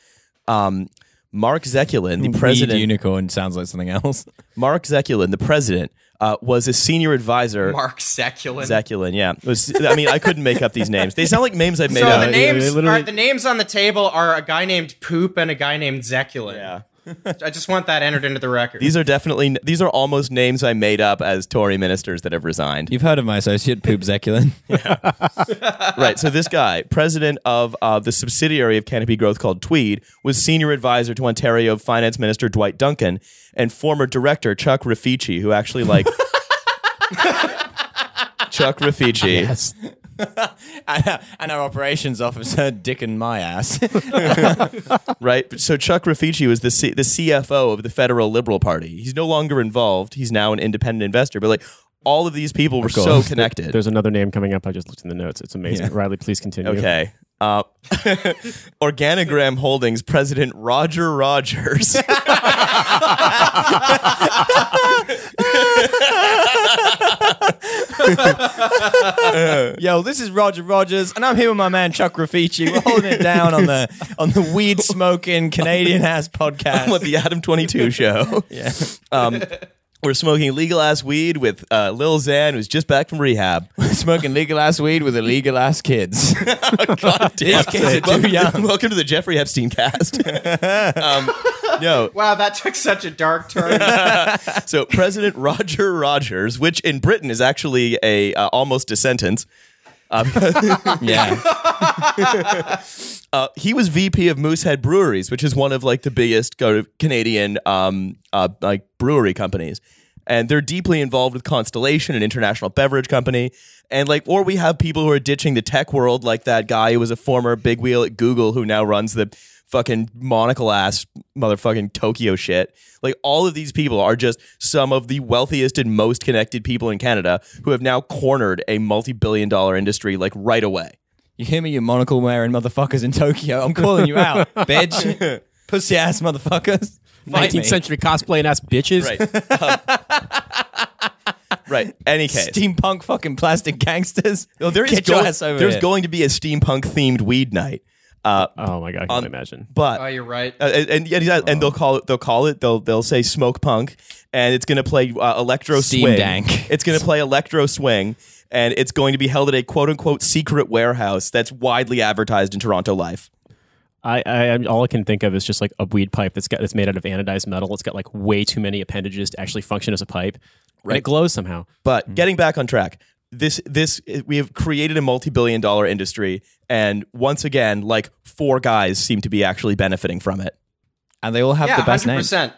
Um, Mark Zekulin, the president, Weed unicorn sounds like something else. (laughs) Mark Zekulin, the president, uh, was a senior advisor. mark seculin Zekulin, yeah. Was, I mean, I couldn't make up these names. They sound like names I've made so up. the names they are, the names on the table are a guy named poop and a guy named Zekulin yeah. (laughs) i just want that entered into the record These are definitely these are almost names I made up as Tory ministers that have resigned. You've heard of my associate, Poop Zekulin. (laughs) (laughs) right. So this guy, president of uh, the subsidiary of Canopy Growth called Tweed, was senior advisor to Ontario Finance Minister Dwight Duncan and former director Chuck Rifici, who actually like Chuck Rifici. Yes. (laughs) and, and our operations officer, Dick and my ass. (laughs) Right. So Chuck Rifici was the C- the CFO of the Federal Liberal Party. He's no longer involved. He's now an independent investor. But like all of these people were so connected. There's another name coming up. I just looked in the notes. It's amazing. Yeah. Riley, please continue. Okay. Uh, (laughs) Organigram Holdings president Roger Rogers. (laughs) Yo, this is Roger Rogers, and I'm here with my man Chuck Rifici. We're holding it down on the on the weed smoking Canadian ass podcast. I'm at the Adam 22 show. (laughs) yeah. Um, we're smoking legal ass weed with uh, Lil Xan, who's just back from rehab. We're Smoking legal ass weed with illegal ass kids. (laughs) God damn. kids are too welcome, young. welcome to the Jeffrey Epstein cast. um, (laughs) no, wow that took such a dark turn (laughs) so President Roger Rogers, which in Britain is actually a uh, almost a sentence. (laughs) yeah. Uh, he was VP of Moosehead Breweries, which is one of like the biggest Canadian um, uh, like brewery companies, and they're deeply involved with Constellation, an international beverage company. And like, or we have people who are ditching the tech world, like that guy who was a former big wheel at Google who now runs the fucking monocle ass motherfucking Tokyo shit. Like, all of these people are just some of the wealthiest and most connected people in Canada who have now cornered a multi billion dollar industry like right away. You hear me, you monocle wearing motherfuckers in Tokyo? I'm calling you out, (laughs) bitch. (laughs) Pussy ass motherfuckers. 19th me. century cosplaying ass bitches. Right. Um, (laughs) right. Any case. Steampunk fucking plastic gangsters. No, there is Get your go- ass over there's here. going to be a steampunk themed weed night. Uh, Oh my god, I can On- imagine. but oh you're right uh, and and, yeah, and they'll call it they'll call it they'll they'll say smoke punk and it's going to play uh, electro Steam swing. dank. It's going to play electro swing and it's going to be held at a quote unquote secret warehouse that's widely advertised in Toronto Life. I, I all I can think of is just like a weed pipe that's got that's made out of anodized metal. It's got like way too many appendages to actually function as a pipe. And Right. it glows somehow. But getting back on track, this this we have created a multi-billion dollar industry and once again like four guys seem to be actually benefiting from it. And they all have yeah, the best names. percent.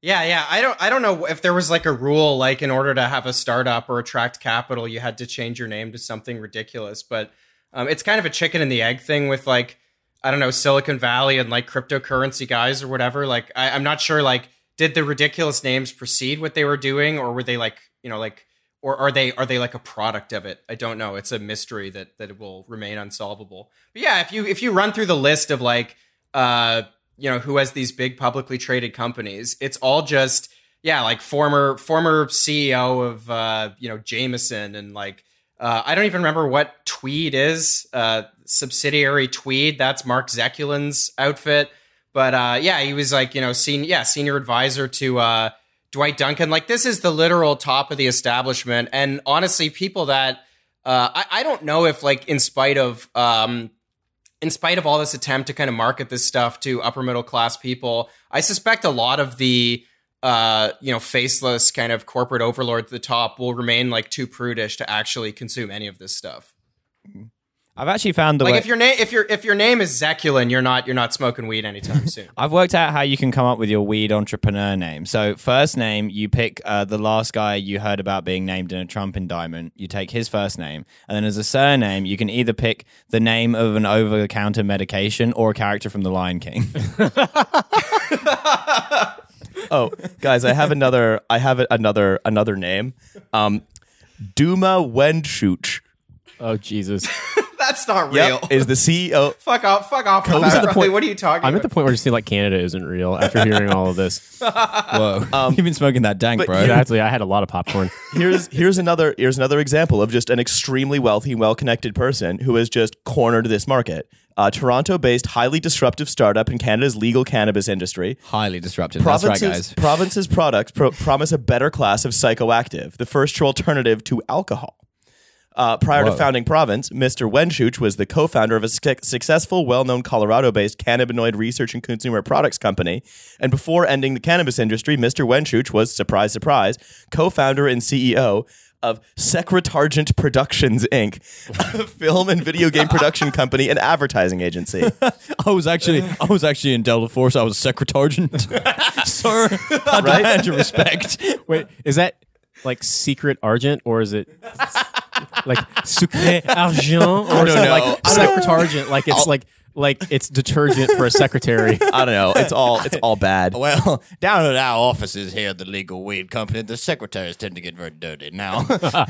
Yeah, yeah. I don't. I don't know if there was like a rule, like in order to have a startup or attract capital, you had to change your name to something ridiculous. But um, it's kind of a chicken and the egg thing with like I don't know Silicon Valley and like cryptocurrency guys or whatever. Like I, I'm not sure. Like, did the ridiculous names precede what they were doing, or were they like you know like, or are they are they like a product of it? I don't know. It's a mystery that that will remain unsolvable. But yeah, if you if you run through the list of like uh you know who has these big publicly traded companies it's all just yeah like former former ceo of uh you know jameson and like uh, I don't even remember what Tweed is. Uh, subsidiary Tweed. That's Mark Zekulin's outfit. But uh, yeah, he was like you know senior yeah senior advisor to uh, Dwight Duncan. Like this is the literal top of the establishment. And honestly, people that uh, I, I don't know if like in spite of um, in spite of all this attempt to kind of market this stuff to upper middle class people, I suspect a lot of the uh, you know, faceless kind of corporate overlords at the top will remain like too prudish to actually consume any of this stuff. I've actually found the Like way. if your name if your if your name is Zekulin, you're not you're not smoking weed anytime (laughs) soon. I've worked out how you can come up with your weed entrepreneur name. So, first name, you pick uh, the last guy you heard about being named in a Trump indictment. You take his first name. And then, as a surname, you can either pick the name of an over the counter medication or a character from The Lion King. (laughs) (laughs) Oh, guys, I have another I have another another name. Um Dooma Wenschuch. Oh Jesus! That's not real. Yep, is the CEO (laughs) fuck off, fuck off. with Comes that, to the point- What are you talking I'm at the point where I just feel like Canada isn't real after hearing all of this. (laughs) Whoa. Um, You've been smoking that dank, bro. you- Exactly. I had a lot of popcorn. (laughs) here's here's another here's another example of just an extremely wealthy, well-connected person who has just cornered this market. A Toronto-based, highly disruptive startup in Canada's legal cannabis industry. Highly disruptive. That's right, Province's, guys. province's products pro- promise a better class of psychoactive, the first true alternative to alcohol. Uh, prior to founding Province, Mr. Wenschuch was the co-founder of a suc- successful, well-known Colorado-based cannabinoid research and consumer products company. And before ending the cannabis industry, Mr. Wenschuch was, surprise, surprise, co-founder and CEO of Secretargent Productions Inc., a film and video game production (laughs) company and advertising agency. (laughs) I was actually, I was actually in Delta Force. I was secretargent. (laughs) Sir, I Right? demand your respect. Wait, is that like secret argent or is it like secret argent or it know. like I don't know. Like it's like like it's detergent for a secretary. (laughs) I don't know. It's all it's all bad. Well, (laughs) down at our offices here at the Legal Weed Company, the secretaries tend to get very dirty now. (laughs)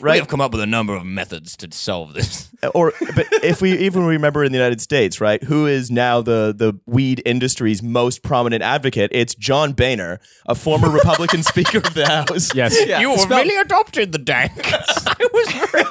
right? We have come up with a number of methods to solve this. or but if we even remember in the United States, right, who is now the the weed industry's most prominent advocate? It's John Boehner, a former Republican Speaker of the House. Yes. You It's spelled- really adopted the dank. it was very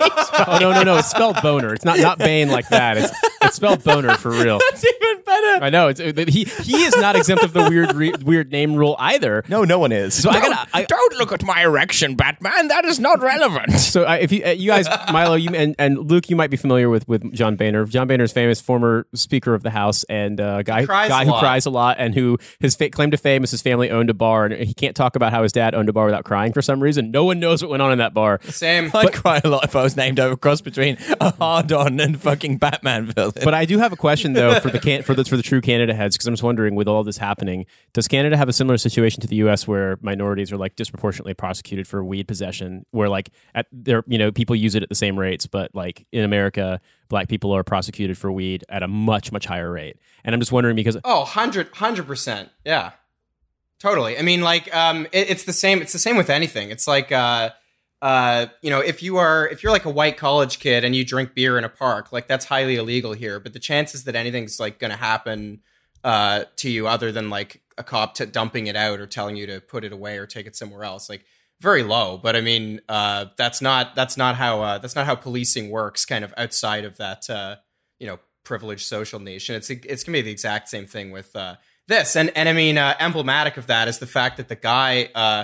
Oh no no no! It's spelled boner. It's not not Bane like that. It's it's spelled boner for real. (laughs) That's even better. I know. It's it, he he is not exempt of the weird re, weird name rule either. No, no one is. So I gotta. I, Don't look at my erection, Batman. That is not relevant. (laughs) so I, if you uh, you guys, Milo, you and, and Luke, you might be familiar with with John Boehner. John Boehner's famous former Speaker of the House and uh, guy guy who lot. cries a lot and who his fa- claim to fame is his family owned a bar and he can't talk about how his dad owned a bar without crying for some reason. No one knows what went on in that bar. Same. I'd cry a lot if I was named over cross between a hard on and fucking Batman villain. But I do have a question though for the (laughs) can- for the for the true Canada heads because I'm just wondering with all this happening, does Canada have a similar situation to the U.S. where minorities are like disproportionately prosecuted for weed possession, where like at there you know people use it at the same rates, but like in America, black people are prosecuted for weed at a much much higher rate. And I'm just wondering because Oh, 100 percent. Yeah, totally. I mean, like, um, it, it's the same. It's the same with anything. It's like, uh, uh, you know, if you are if you're like a white college kid and you drink beer in a park, like that's highly illegal here. But the chances that anything's like going to happen uh, to you other than like a cop t- dumping it out or telling you to put it away or take it somewhere else, like very low. But I mean, uh, that's not that's not how uh, that's not how policing works. Kind of outside of that, uh, you know, privileged social nation. It's it's gonna be the exact same thing with uh, this. And and I mean, uh, emblematic of that is the fact that the guy. Uh,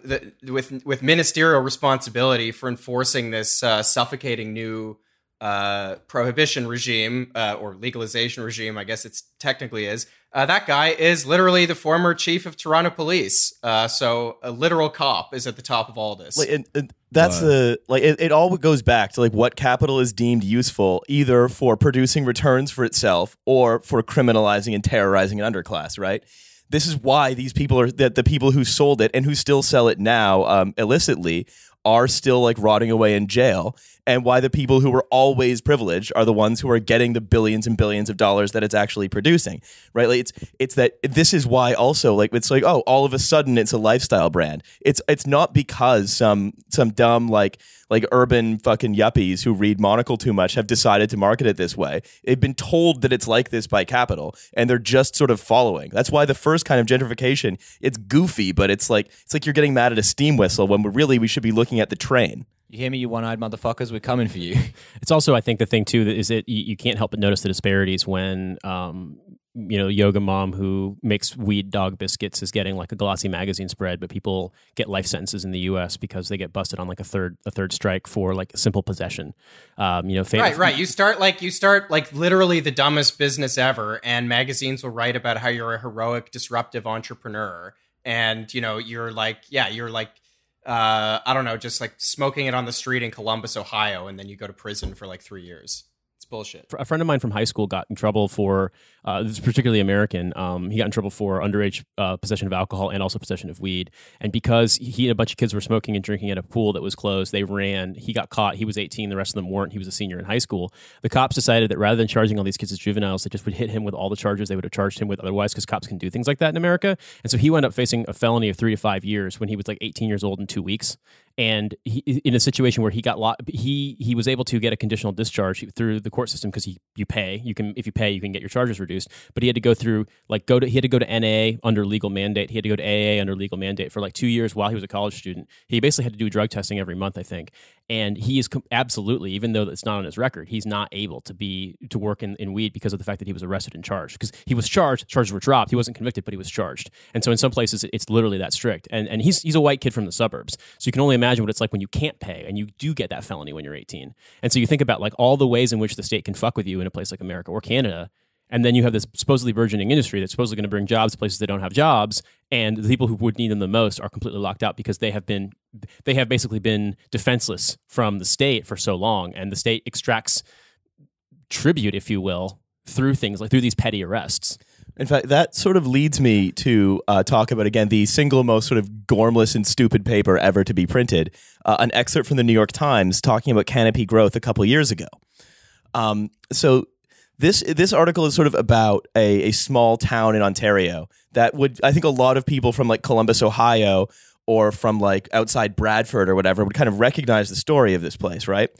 the, with with ministerial responsibility for enforcing this uh, suffocating new uh, prohibition regime uh, or legalization regime, I guess it's technically is. Uh, that guy is literally the former chief of Toronto Police. Uh, so a literal cop is at the top of all this. Like, and, and that's the like it, it all goes back to like what capital is deemed useful either for producing returns for itself or for criminalizing and terrorizing an underclass, right? This is why these people are that the people who sold it and who still sell it now um, illicitly are still like rotting away in jail and why the people who were always privileged are the ones who are getting the billions and billions of dollars that it's actually producing right? Like it's it's that this is why also like it's like oh all of a sudden it's a lifestyle brand. It's it's not because some some dumb like like urban fucking yuppies who read monocle too much have decided to market it this way. They've been told that it's like this by capital and they're just sort of following. That's why the first kind of gentrification it's goofy but it's like it's like you're getting mad at a steam whistle when really we should be looking at the train You hear me, you one-eyed motherfuckers? We're coming for you. (laughs) It's also, I think, the thing too that is that you, you can't help but notice the disparities when, um, you know, yoga mom who makes weed dog biscuits is getting like a glossy magazine spread, but people get life sentences in the U.S. because they get busted on like a third a third strike for like simple possession. Um, you know, fam- Right, right. You start like you start like literally the dumbest business ever, and magazines will write about how you're a heroic, disruptive entrepreneur, and you know you're like, yeah, you're like, uh, I don't know, just like smoking it on the street in Columbus, Ohio, and then you go to prison for like three years. It's bullshit. a friend of mine from high school got in trouble for uh, this is particularly American. Um, he got in trouble for underage uh, possession of alcohol and also possession of weed. And because he and a bunch of kids were smoking and drinking at a pool that was closed, they ran. He got caught. He was 18. The rest of them weren't. He was a senior in high school. The cops decided that rather than charging all these kids as juveniles, they just would hit him with all the charges they would have charged him with otherwise, because cops can do things like that in America. And so he wound up facing a felony of three to five years when he was like 18 years old in two weeks and he, in a situation where he got lo- he he was able to get a conditional discharge through the court system because you pay you can if you pay you can get your charges reduced but he had to go through like go to he had to go to NA under legal mandate. He had to go to AA under legal mandate for like 2 years while he was a college student. He basically had to do drug testing every month I think. And he is com- absolutely even though it's not on his record he's not able to be to work in, in weed because of the fact that he was arrested and charged. Because he was charged charges were dropped. He wasn't convicted but he was charged. And so in some places it's literally that strict. And and he's he's a white kid from the suburbs. So you can only imagine what it's like when you can't pay and you do get that felony when you're 18 and so you think about like all the ways in which the state can fuck with you in a place like America or Canada and then you have this supposedly burgeoning industry that's supposedly going to bring jobs to places that don't have jobs and the people who would need them the most are completely locked out because they have been they have basically been defenseless from the state for so long and the state extracts tribute if you will through things like through these petty arrests In fact, that sort of leads me to uh, talk about again the single most sort of gormless and stupid paper ever to be printed. Uh, an excerpt from the New York Times talking about canopy growth a couple years ago. Um, so this this article is sort of about a, a small town in Ontario that would I think a lot of people from like Columbus, Ohio, or from like outside Bradford or whatever would kind of recognize the story of this place, right?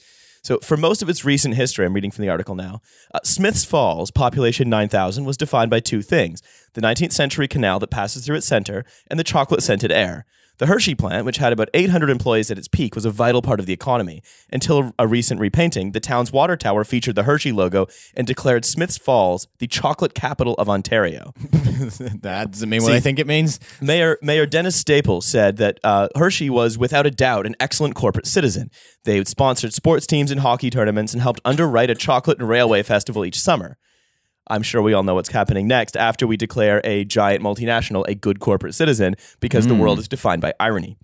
So, for most of its recent history, I'm reading from the article now, uh, Smiths Falls, population 9,000, was defined by two things the 19th century canal that passes through its center and the chocolate scented air. The Hershey plant, which had about 800 employees at its peak, was a vital part of the economy. Until a recent repainting, the town's water tower featured the Hershey logo and declared Smiths Falls the chocolate capital of Ontario. (laughs) that doesn't mean what I think it means. Mayor Mayor Dennis Staples said that uh, Hershey was without a doubt an excellent corporate citizen. They sponsored sports teams and hockey tournaments and helped underwrite a chocolate and railway festival each summer. I'm sure we all know what's happening next after we declare a giant multinational a good corporate citizen because the world is defined by irony.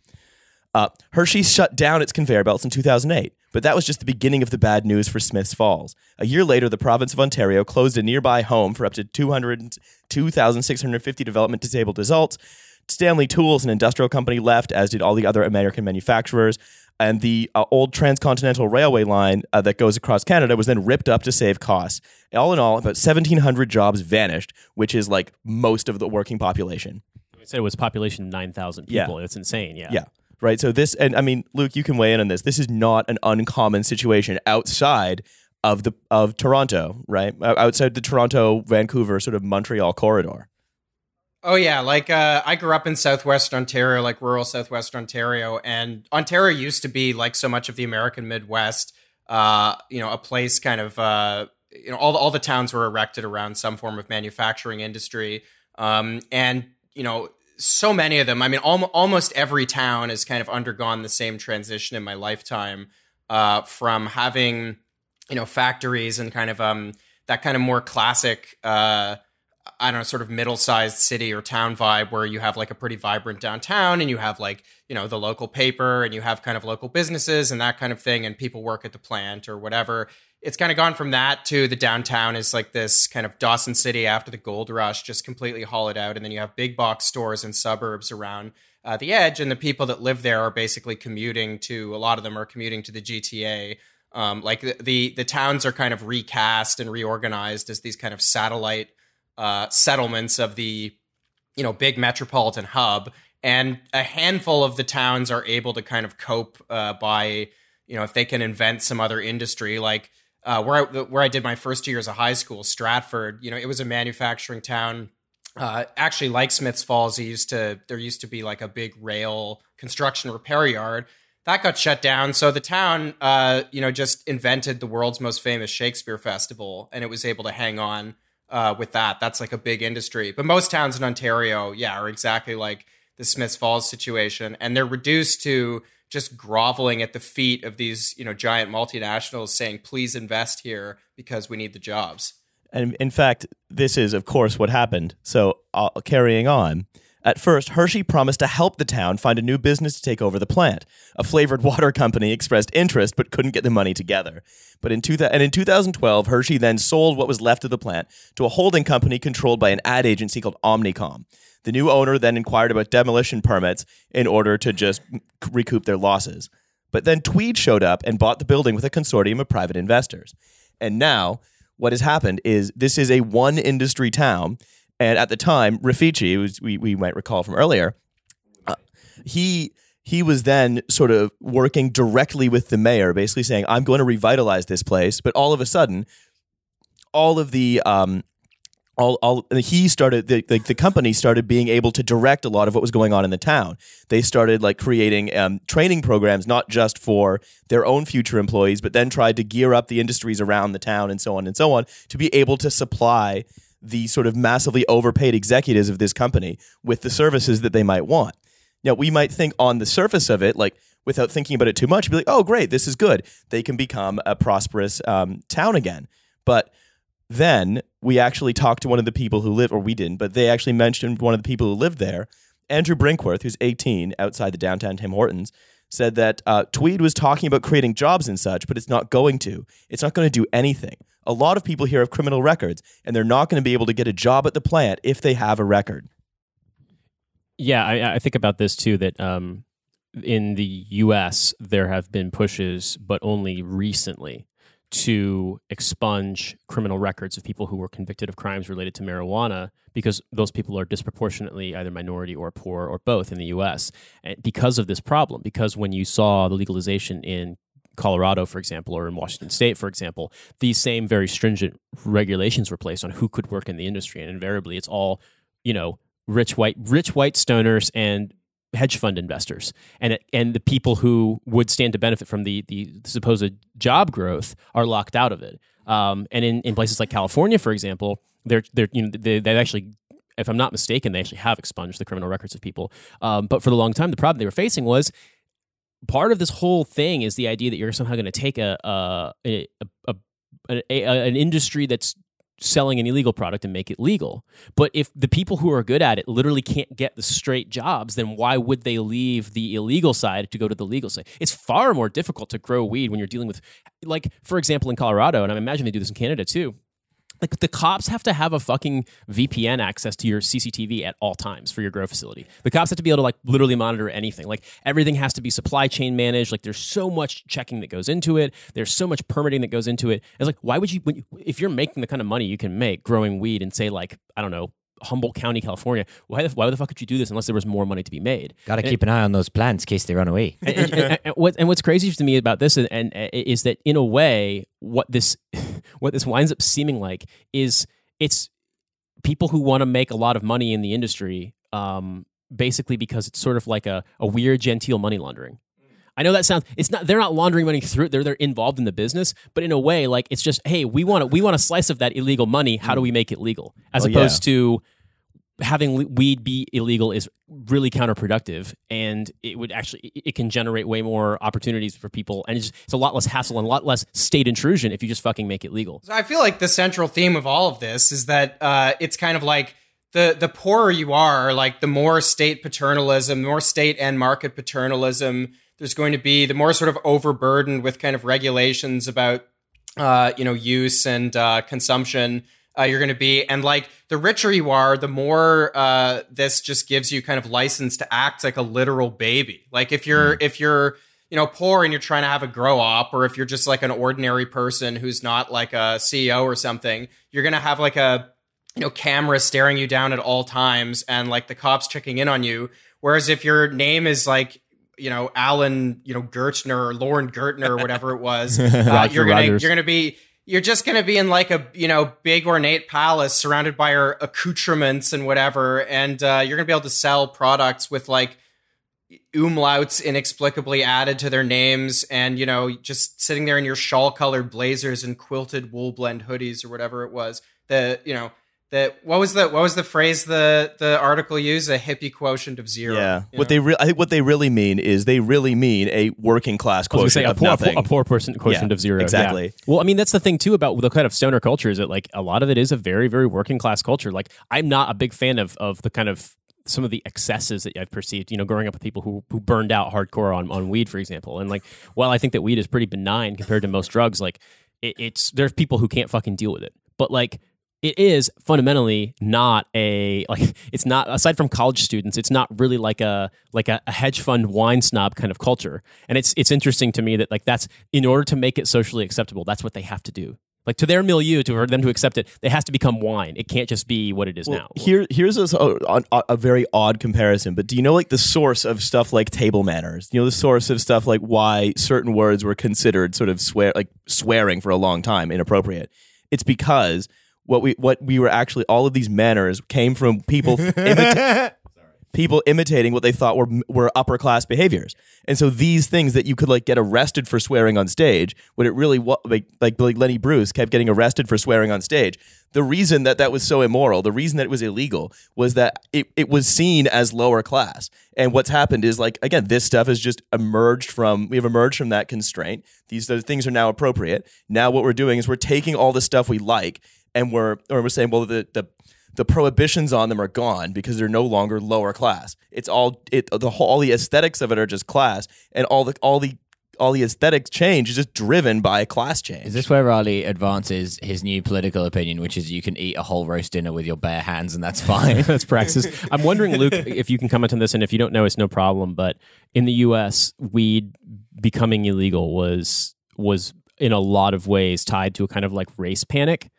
Uh, Hershey shut down its conveyor belts in 2008, but that was just the beginning of the bad news for Smiths Falls. A year later, the province of Ontario closed a nearby home for up to 200 2,650 development disabled adults. Stanley Tools, an industrial company, left, as did all the other American manufacturers. And the uh, old transcontinental railway line uh, that goes across Canada was then ripped up to save costs. All in all, about 1,700 jobs vanished, which is like most of the working population. I said it was population 9,000 people. Yeah. It's insane. Yeah. Yeah. Right. So this, and I mean, Luke, you can weigh in on this. This is not an uncommon situation outside of the of Toronto, right? Uh, Outside the Toronto, Vancouver, sort of Montreal corridor. Oh yeah, like uh, I grew up in Southwest Ontario, like rural Southwest Ontario, and Ontario used to be like so much of the American Midwest. Uh, you know, a place kind of uh, you know all the, all the towns were erected around some form of manufacturing industry, um, and you know so many of them. I mean, al- almost every town has kind of undergone the same transition in my lifetime uh, from having you know factories and kind of um that kind of more classic uh I don't know, sort of middle sized city or town vibe where you have like a pretty vibrant downtown and you have like, you know, the local paper and you have kind of local businesses and that kind of thing and people work at the plant or whatever. It's kind of gone from that to the downtown is like this kind of Dawson City after the gold rush, just completely hollowed out. And then you have big box stores and suburbs around uh, the edge. And the people that live there are basically commuting to, a lot of them are commuting to the GTA. Um, like the, the, the towns are kind of recast and reorganized as these kind of satellite uh, settlements of the you know big metropolitan hub, and a handful of the towns are able to kind of cope uh, by you know if they can invent some other industry like. Uh, where I where I did my first two years of high school, Stratford, you know, it was a manufacturing town. Uh, actually, like Smiths Falls, used to there used to be like a big rail construction repair yard that got shut down. So the town, uh, you know, just invented the world's most famous Shakespeare festival, and it was able to hang on uh, with that. That's like a big industry. But most towns in Ontario, yeah, are exactly like the Smiths Falls situation, and they're reduced to just groveling at the feet of these you know giant multinationals, saying, "Please invest here because we need the jobs." And in fact, this is of course what happened. So uh, carrying on. At first, Hershey promised to help the town find a new business to take over the plant. A flavored water (laughs) company expressed interest but couldn't get the money together. But in two and in 2012, Hershey then sold what was left of the plant to a holding company controlled by an ad agency called Omnicom. The new owner then inquired about demolition permits in order to just recoup their losses. But then Tweed showed up and bought the building with a consortium of private investors. And now, what has happened is this is a one industry town and at the time, Rifici, was, we, we might recall from earlier, uh, he he was then sort of working directly with the mayor, basically saying, "I'm going to revitalize this place." But all of a sudden, all of the um, all, all he started the, the, the company started being able to direct a lot of what was going on in the town. They started like creating um, training programs not just for their own future employees, but then tried to gear up the industries around the town and so on and so on to be able to supply the sort of massively overpaid executives of this company with the services that they might want. Now, we might think on the surface of it, like without thinking about it too much, be like, oh, great, this is good. They can become a prosperous um, town again. But then we actually talked to one of the people who live, or we didn't, but they actually mentioned one of the people who lived there, Andrew Brinkworth, who's 18 outside the downtown Tim Hortons, said that uh, Tweed was talking about creating jobs and such, but it's not going to. It's not going to do anything. A lot of people here have criminal records, and they're not going to be able to get a job at the plant if they have a record. Yeah, I, I think about this too. That um, in the U.S. there have been pushes, but only recently, to expunge criminal records of people who were convicted of crimes related to marijuana because those people are disproportionately either minority or poor or both in the US. And because of this problem, because when you saw the legalization in Colorado, for example, or in Washington State, for example, these same very stringent regulations were placed on who could work in the industry, and invariably, it's all you know, rich white, rich white stoners and hedge fund investors and and the people who would stand to benefit from the the supposed job growth are locked out of it. Um, and in, in places like California, for example, they're they're you know they they actually if I'm not mistaken, they actually have expunged the criminal records of people. Um, but for the long time, the problem they were facing was part of this whole thing is the idea that you're somehow going to take a, a, a, a, a, an industry that's selling an illegal product and make it legal. But if the people who are good at it literally can't get the straight jobs, then why would they leave the illegal side to go to the legal side? It's far more difficult to grow weed when you're dealing with, like, for example, in Colorado, and I imagine they do this in Canada too like the cops have to have a fucking VPN access to your CCTV at all times for your grow facility. The cops have to be able to like literally monitor anything. Like everything has to be supply chain managed. Like there's so much checking that goes into it. There's so much permitting that goes into it. It's like why would you, you if you're making the kind of money you can make growing weed and say like I don't know Humboldt County, California. Why the, why the fuck could you do this unless there was more money to be made? Got to keep an eye on those plants in case they run away. (laughs) and, and, and, what, and, what's crazy to me about this and, and is that in a way, what this (laughs) what this winds up seeming like is it's people who want to make a lot of money in the industry, um, basically because it's sort of like a, a weird genteel money laundering. I know that sounds it's not they're not laundering money through it. They're they're involved in the business, but in a way, like it's just, hey, we want to we want a slice of that illegal money. How do we make it legal? As Well, opposed yeah. to having weed be illegal is really counterproductive and it would actually it- it can generate way more opportunities for people and it's, it's a lot less hassle and a lot less state intrusion if you just fucking make it legal So I feel like the central theme of all of this is that uh, it's kind of like the the poorer you are, like the more state paternalism, more state and market paternalism there's going to be, the more sort of overburdened with kind of regulations about uh, you know use and uh, consumption uh, you're going to be, and like the richer you are, the more uh, this just gives you kind of license to act like a literal baby. Like if you're if you're you know poor and you're trying to have a grow up, or if you're just like an ordinary person who's not like a CEO or something, you're going to have like a you know camera staring you down at all times and like the cops checking in on you. Whereas if your name is like you know Alan, you know Gertner or Lauren Gertner or whatever it was, (laughs) uh, you're gonna Rogers. you're gonna be you're just gonna be in like a you know big ornate palace surrounded by your accoutrements and whatever, and uh, you're gonna be able to sell products with like umlauts inexplicably added to their names and you know just sitting there in your shawl colored blazers and quilted wool blend hoodies or whatever it was the you know the what was the what was the phrase the the article used a hippie quotient of zero Yeah. What know? they re- I think what they really mean is they really mean a working class quotient gonna of say a poor, a nothing. poor, a poor person quotient Yeah, of zero. yeah. exactly. Well, I mean, that's the thing too about the kind of stoner culture is that like a lot of it is a very, very working class culture. Like I'm not a big fan of of the kind of some of the excesses that I've perceived, you know, growing up with people who who burned out hardcore on, on weed, for example. And like, while I think that weed is pretty benign compared to most drugs, like it, it's there's people who can't fucking deal with it. But like it is fundamentally not a like (laughs) it's not aside from college students it's not really like a like a, a hedge fund wine snob kind of culture and it's it's interesting to me that like that's in order to make it socially acceptable that's what they have to do like to their milieu to for them to accept it it has to become wine it can't just be what it is now Here, here's a, a, a very odd comparison. But do you know like the source of stuff like table manners? You know the source of stuff like why certain words were considered sort of swear like swearing for a long time inappropriate. It's because what we what we were actually all of these manners came from people (laughs) imita- people imitating what they thought were were upper class behaviors. And so these things that you could like get arrested for swearing on stage, what it really was like like, like Lenny Bruce kept getting arrested for swearing on stage. The reason that that was so immoral, the reason that it was illegal was that it, it was seen as lower class. And what's happened is like again, this stuff has just emerged from we have emerged from that constraint. These things are now appropriate. Now what we're doing is we're taking all the stuff we like and we're or we're saying well the the the prohibitions on them are gone because they're no longer lower class. It's all it the whole all the aesthetics of it are just class, and all the all the all the aesthetic change is just driven by class change. Is this where Riley advances his new political opinion, which is you can eat a whole roast dinner with your bare hands and that's fine? (laughs) that's praxis. I'm wondering, Luke, if you can comment on this, and if you don't know, it's no problem. But in the U.S., weed becoming illegal was was in a lot of ways tied to a kind of like race panic.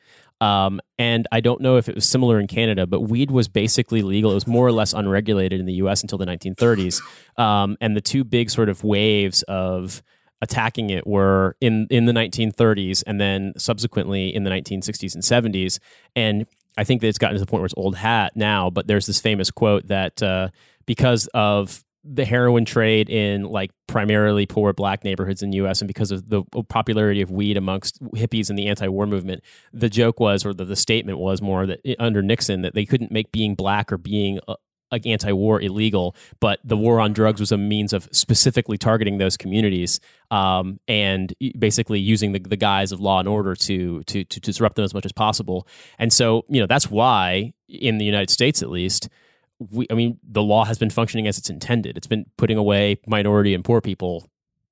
Um, and I don't know if it was similar in Canada, but weed was basically legal. It was more or less unregulated in the U.S. until the 1930s. Um, and the two big sort of waves of attacking it were in in the 1930s and then subsequently in the 1960s and 70s. And I think that it's gotten to the point where it's old hat now. But there's this famous quote that uh, because of the heroin trade in like primarily poor black neighborhoods in the US and because of the popularity of weed amongst hippies and the anti-war movement the joke was or the, the statement was more that eh, under Nixon that they couldn't make being black or being uh, like anti-war illegal, but the war on drugs was a means of specifically targeting those communities um, and basically using the, the guise of law and order to, to to disrupt them as much as possible. And so, you know, that's why in the United States, at least, we, I mean, the law has been functioning as it's intended. It's been putting away minority and poor people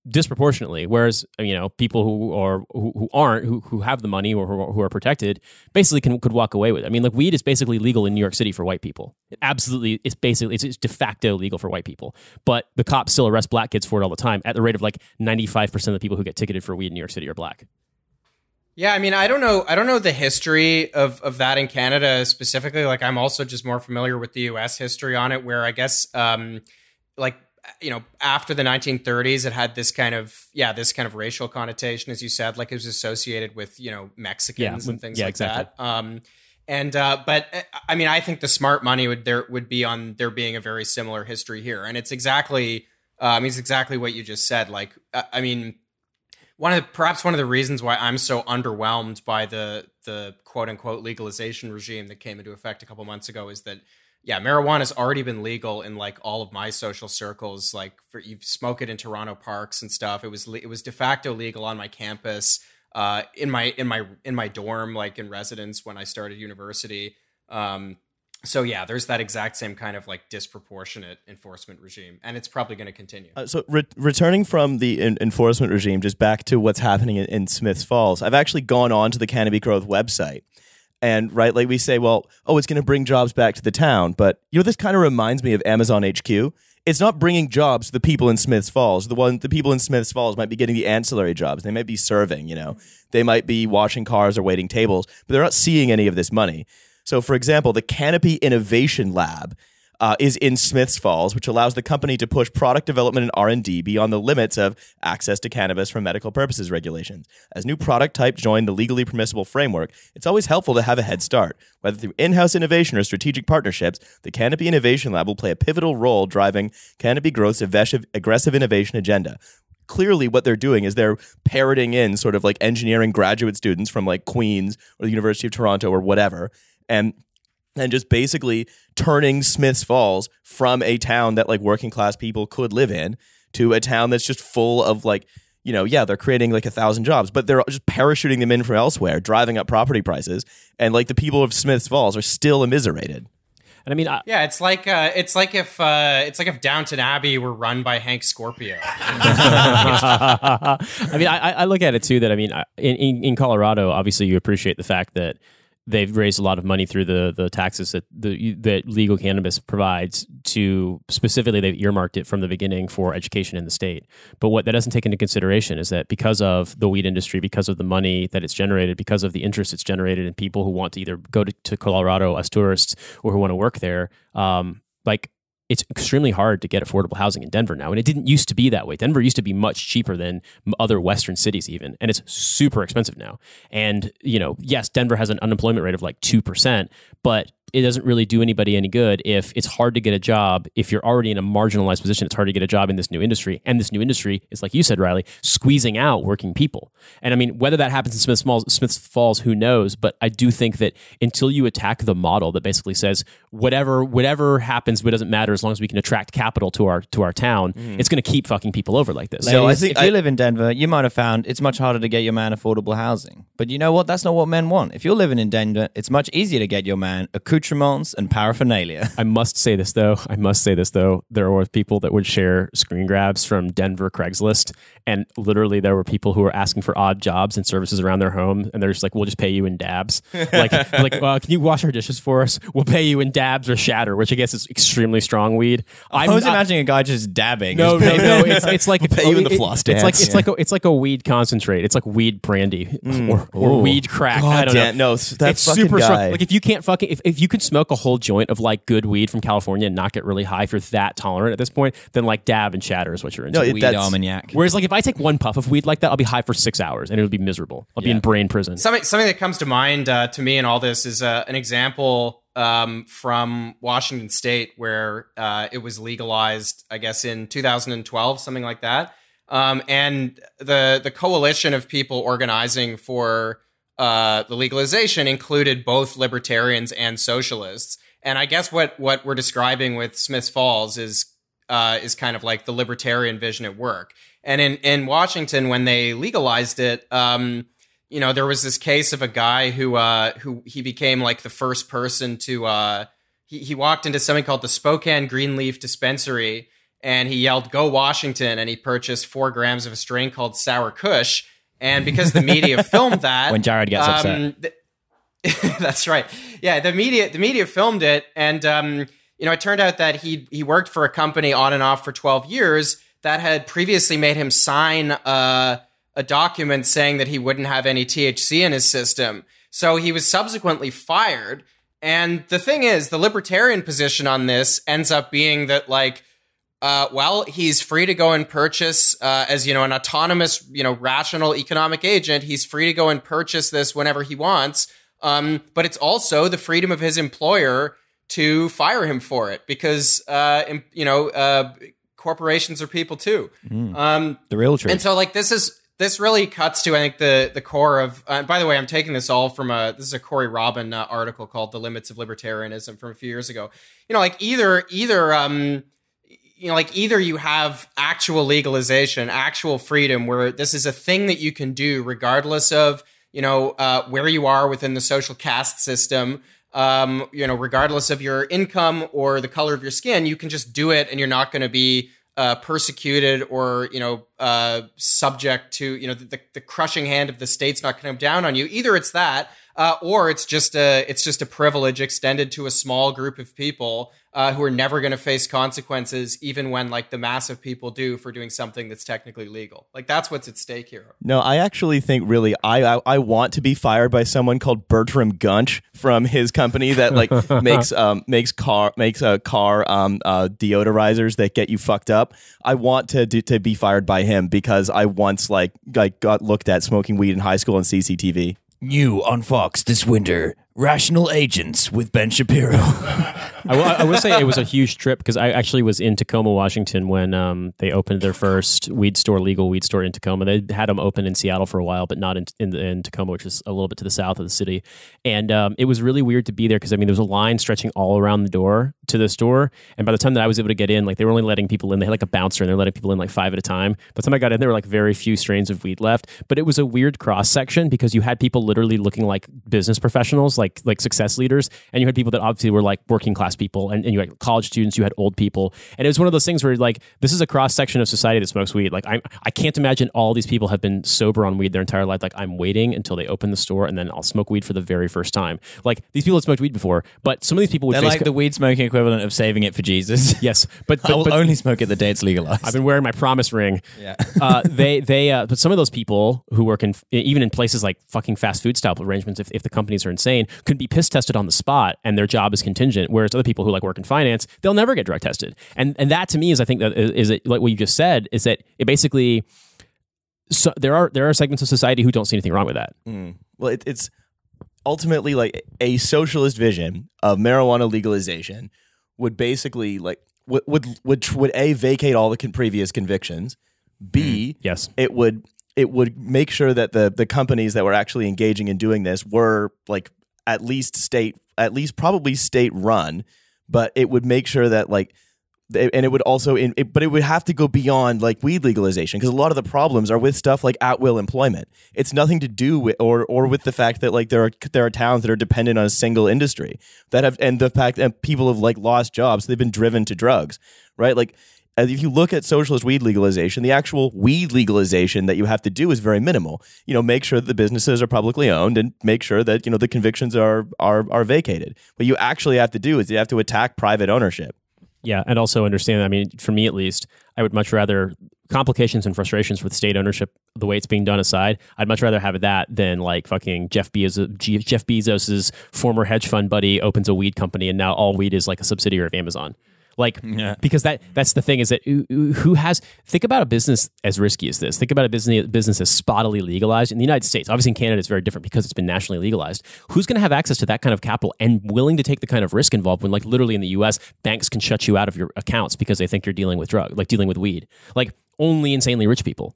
disproportionately whereas you know people who are who, who aren't who, who have the money or who, are protected basically can could walk away with it. i mean like weed is basically legal in new york city for white people it absolutely it's basically it's, it's de facto legal for white people but the cops still arrest black kids for it all the time at the rate of like 95% of the people who get ticketed for weed in new york city are black Yeah, I mean, I don't know. I don't know the history of of that in Canada specifically. Like, I'm also just more familiar with the U.S. history on it, where I guess, um, like, you know, after the 1930s, it had this kind of yeah, this kind of racial connotation, as you said, like it was associated with you know Mexicans Yeah, and things yeah, like exactly. that. Um, and uh, but uh, I mean, I think the smart money would there would be on there being a very similar history here, and it's exactly. I mean, it's exactly what you just said. Like, uh, I mean, one of the, perhaps one of the reasons why I'm so underwhelmed by the the quote unquote legalization regime that came into effect a couple months ago is that yeah, marijuana has already been legal in like all of my social circles. Like for you smoke it in Toronto parks and stuff. It was it was de facto legal on my campus, uh, in my in my in my dorm, like in residence when I started university. Um, so yeah, there's that exact same kind of like disproportionate enforcement regime, and it's probably going to continue. Uh, so re- returning from the in- enforcement regime, just back to what's happening in, in Smiths Falls, I've actually gone on to the Canopy Growth website. And right, like we say, well, oh, it's going to bring jobs back to the town. But you know, this kind of reminds me of Amazon HQ. It's not bringing jobs to the people in Smiths Falls. The one, the people in Smiths Falls might be getting the ancillary jobs. They might be serving. You know, they might be washing cars or waiting tables, but they're not seeing any of this money. So, for example, the Canopy Innovation Lab uh, is in Smiths Falls, which allows the company to push product development and R and D beyond the limits of access to cannabis for medical purposes regulations. As new product types join the legally permissible framework, it's always helpful to have a head start. Whether through in-house innovation or strategic partnerships, the Canopy Innovation Lab will play a pivotal role driving Canopy Growth's aggressive innovation agenda clearly what they're doing is they're parroting in sort of like engineering graduate students from like Queens or the University of Toronto or whatever and and just basically turning Smiths Falls from a town that like working class people could live in to a town that's just full of like you know yeah they're creating like a thousand jobs but they're just parachuting them in from elsewhere driving up property prices and like the people of Smiths Falls are still immiserated and I mean, I, yeah, it's like uh, it's like if uh, it's like if Downton Abbey were run by Hank Scorpio. (laughs) (laughs) I mean, I, I, look at it too that I mean, in, in Colorado, obviously, you appreciate the fact that they've raised a lot of money through the the taxes that the that legal cannabis provides to specifically they've earmarked it from the beginning for education in the state. But what that doesn't take into consideration is that because of the weed industry, because of the money that it's generated, because of the interest it's generated in people who want to either go to, to Colorado as tourists or who want to work there, um, like it's extremely hard to get affordable housing in Denver now. And it didn't used to be that way. Denver used to be much cheaper than other Western cities, even. And it's super expensive now. And, you know, yes, Denver has an unemployment rate of like 2%, but it doesn't really do anybody any good if it's hard to get a job. If you're already in a marginalized position, it's hard to get a job in this new industry. And this new industry is, like you said, Riley, squeezing out working people. And I mean, whether that happens in Smith Falls, Smiths Falls, who knows? But I do think that until you attack the model that basically says whatever whatever happens, it doesn't matter as long as we can attract capital to our to our town, mm. it's going to keep fucking people over like this. So I think if I, you live in Denver, you might have found it's much harder to get your man affordable housing. But you know what? That's not what men want. If you're living in Denver, it's much easier to get your man accoutrements and paraphernalia. I must say this though. I must say this though. There were people that would share screen grabs from Denver Craigslist, and literally there were people who were asking for odd jobs and services around their home, and they're just like, "We'll just pay you in dabs." like, (laughs) like, uh, can you wash our dishes for us? We'll pay you in dabs or shatter, which I guess is extremely strong weed. I'm was imagining a guy just dabbing. No, no, no. (laughs) It's, it's like we'll pay you in the floss dance. It's like it's like a, it's like a weed concentrate. It's like weed brandy mm. or, or weed crack. God I don't damn, know. No, that it's super guy. strong. Like if you can't fucking if, if you could smoke a whole joint of like good weed from California and not get really high if you're that tolerant at this point, then like dab and shatter is what you're into. No, weed Armagnac. Whereas like if I take one puff of weed like that, I'll be high for six hours and it'll be miserable. I'll yeah. be in brain prison. Something something that comes to mind uh, to me in all this is uh, an example um, from Washington State where uh, it was legalized, I guess in 2012, something like that. Um, and the the coalition of people organizing for uh, the legalization included both libertarians and socialists. And I guess what what we're describing with Smiths Falls is uh, is kind of like the libertarian vision at work. And in in Washington, when they legalized it, um, you know, there was this case of a guy who uh, who he became like the first person to uh, he he walked into something called the Spokane Greenleaf Dispensary. And he yelled, "Go Washington!" And he purchased four grams of a strain called Sour Kush, and because the media (laughs) filmed that, when Jared gets um, upset, th- (laughs) that's right. Yeah, the media the media filmed it, and um, you know, it turned out that he he worked for a company on and off for twelve years that had previously made him sign a, a document saying that he wouldn't have any THC in his system. So he was subsequently fired. And the thing is, the libertarian position on this ends up being that like uh, well, he's free to go and purchase uh, as you know an autonomous, you know, rational economic agent. He's free to go and purchase this whenever he wants. Um, but it's also the freedom of his employer to fire him for it because uh, you know uh, corporations are people too. Mm, um, the real truth. And so, like, this is this really cuts to I think the the core of. Uh, by the way, I'm taking this all from a this is a Corey Robin uh, article called "The Limits of Libertarianism" from a few years ago. You know, like either either um you know like either you have actual legalization, actual freedom, where this is a thing that you can do regardless of you know uh, where you are within the social caste system. Um, you know, regardless of your income or the color of your skin, you can just do it, and you're not going to be uh, persecuted or you know uh, subject to you know the, the crushing hand of the state's not going to come down on you. Either it's that, uh, or it's just a it's just a privilege extended to a small group of people uh, who are never going to face consequences, even when like the mass of people do for doing something that's technically legal. Like that's what's at stake here. No, I actually think really I I, I want to be fired by someone called Bertram Gunch from his company that like (laughs) makes um makes car makes a car um uh deodorizers that get you fucked up. I want to do, to be fired by him because I once like like got looked at smoking weed in high school on CCTV. New on Fox this winter. Rational Agents with Ben Shapiro. (laughs) I, will, I will say it was a huge trip because I actually was in Tacoma, Washington when um, they opened their first weed store, legal weed store in Tacoma. They had them open in Seattle for a while, but not in, in, in Tacoma, which is a little bit to the south of the city. And um, it was really weird to be there because I mean, there was a line stretching all around the door to the store. And by the time that I was able to get in, like they were only letting people in. They had like a bouncer and they're letting people in like five at a time. By the time I got in, there were like very few strains of weed left. But it was a weird cross section because you had people literally looking like business professionals, like like success leaders and you had people that obviously were like working class people, and, and you had college students, you had old people, and it was one of those things where like this is a cross section of society that smokes weed. Like I I can't imagine all these people have been sober on weed their entire life. Like I'm waiting until they open the store and then I'll smoke weed for the very first time. Like these people had smoked weed before, but some of these people would They're like the weed smoking equivalent of saving it for Jesus. (laughs) yes, but, but I will but- only smoke it the day it's legalized. I've been wearing my promise ring. Yeah. uh, they they uh, but some of those people who work in even in places like fucking fast food style arrangements, if, if the companies are insane, could be piss tested on the spot, and their job is contingent. Whereas other people who like work in finance, they'll never get drug tested. And and that to me is I think that is, is it like what you just said is that it basically. So there are there are segments of society who don't see anything wrong with that. Mm. Well, it, it's ultimately like a socialist vision of marijuana legalization would basically like would would would, would a vacate all the con- previous convictions. B mm-hmm. Yes. it would it would make sure that the the companies that were actually engaging in doing this were like at least state at least probably state run, but it would make sure that like and it would also in, it, but it would have to go beyond like weed legalization because a lot of the problems are with stuff like at will employment. It's nothing to do with or or with the fact that like there are there are towns that are dependent on a single industry that have and the fact that people have like lost jobs they've been driven to drugs right? Like if you look at socialist weed legalization, the actual weed legalization that you have to do is very minimal. You know, make sure that the businesses are publicly owned and make sure that you know the convictions are are are vacated. What you actually have to do is you have to attack private ownership. Yeah, and also understand. I mean, for me at least, I would much rather complications and frustrations with state ownership, the way it's being done aside. I'd much rather have that than like fucking Jeff Bezos. Jeff Bezos's former hedge fund buddy opens a weed company, and now all weed is like a subsidiary of Amazon. Like, Yeah. because that that's the thing is that who- has think about a business as risky as this. Think about a business business as spottily legalized in the United States. Obviously, in Canada, it's very different because it's been nationally legalized. Who's going to have access to that kind of capital and willing to take the kind of risk involved when, like, literally in the U.S., banks can shut you out of your accounts because they think you're dealing with drug, like dealing with weed. Like only insanely rich people,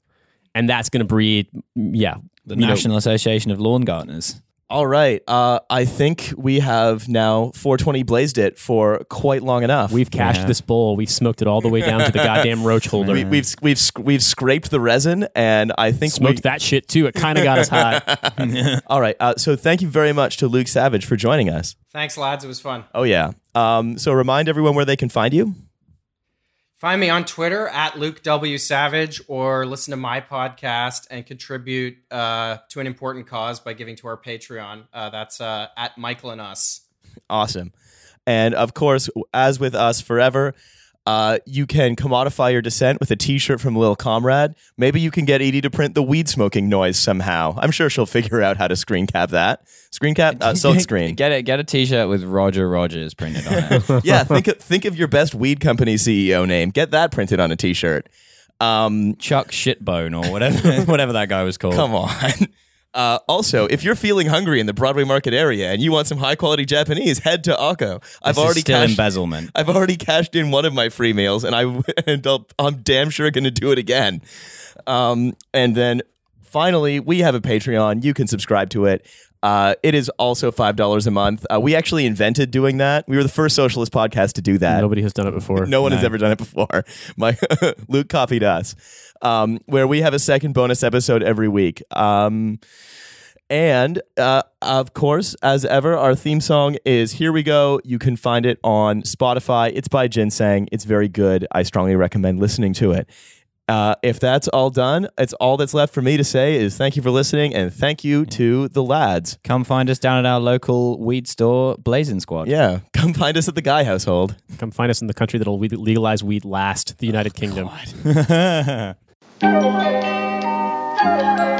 and that's going to breed, yeah, the you know, National Association of Lawn Gardeners. All right, uh, I think we have now 420 blazed it for quite long enough. We've cashed Yeah. this bowl. We've smoked it all the way down to the (laughs) goddamn roach holder. we, we've we've we've scraped the resin, and I think smoked we, that shit too. It kind of got us hot. (laughs) All right, uh, so thank you very much to Luke Savage for joining us. Thanks, lads. It was fun. Oh yeah. Um, so remind everyone where they can find you. Find me on Twitter at Luke W Savage, or listen to my podcast and contribute uh, to an important cause by giving to our Patreon. Uh, that's uh, at Michael and Us. Awesome. And of course, as with us forever, uh, you can commodify your dissent with a T-shirt from Lil Comrade. Maybe you can get Edie to print the weed smoking noise somehow. I'm sure she'll figure out how to screen cap that. Screen cap, uh, (laughs) silk screen. Get it. Get a T-shirt with Roger Rogers printed on it. (laughs) yeah, think of, think of your best weed company CEO name. Get that printed on a T-shirt. Um, Chuck Shitbone or whatever, (laughs) whatever that guy was called. Come on. Uh, also, if you're feeling hungry in the Broadway Market area and you want some high quality Japanese, head to Akko. I've This is already still cashed, embezzlement. I've already cashed in one of my free meals, and I (laughs) and I'll, I'm damn sure going to do it again. Um, and then finally, we have a Patreon. You can subscribe to it. Uh, it is also five dollars a month. Uh, we actually invented doing that. We were the first socialist podcast to do that. Nobody has done it before. No one has ever done it before. (laughs) My (laughs) Luke copied us, um, where we have a second bonus episode every week. Um, and uh, of course, as ever, our theme song is "Here We Go." You can find it on Spotify. It's by Ginseng. It's very good. I strongly recommend listening to it. Uh, if that's all done, it's all that's left for me to say is thank you for listening and thank you to the lads. Come find us down at our local weed store, Blazing Squad. Yeah, come find us at the Guy household. Come find us in the country that'll legalize weed last, the United Kingdom. God. (laughs) Thank you.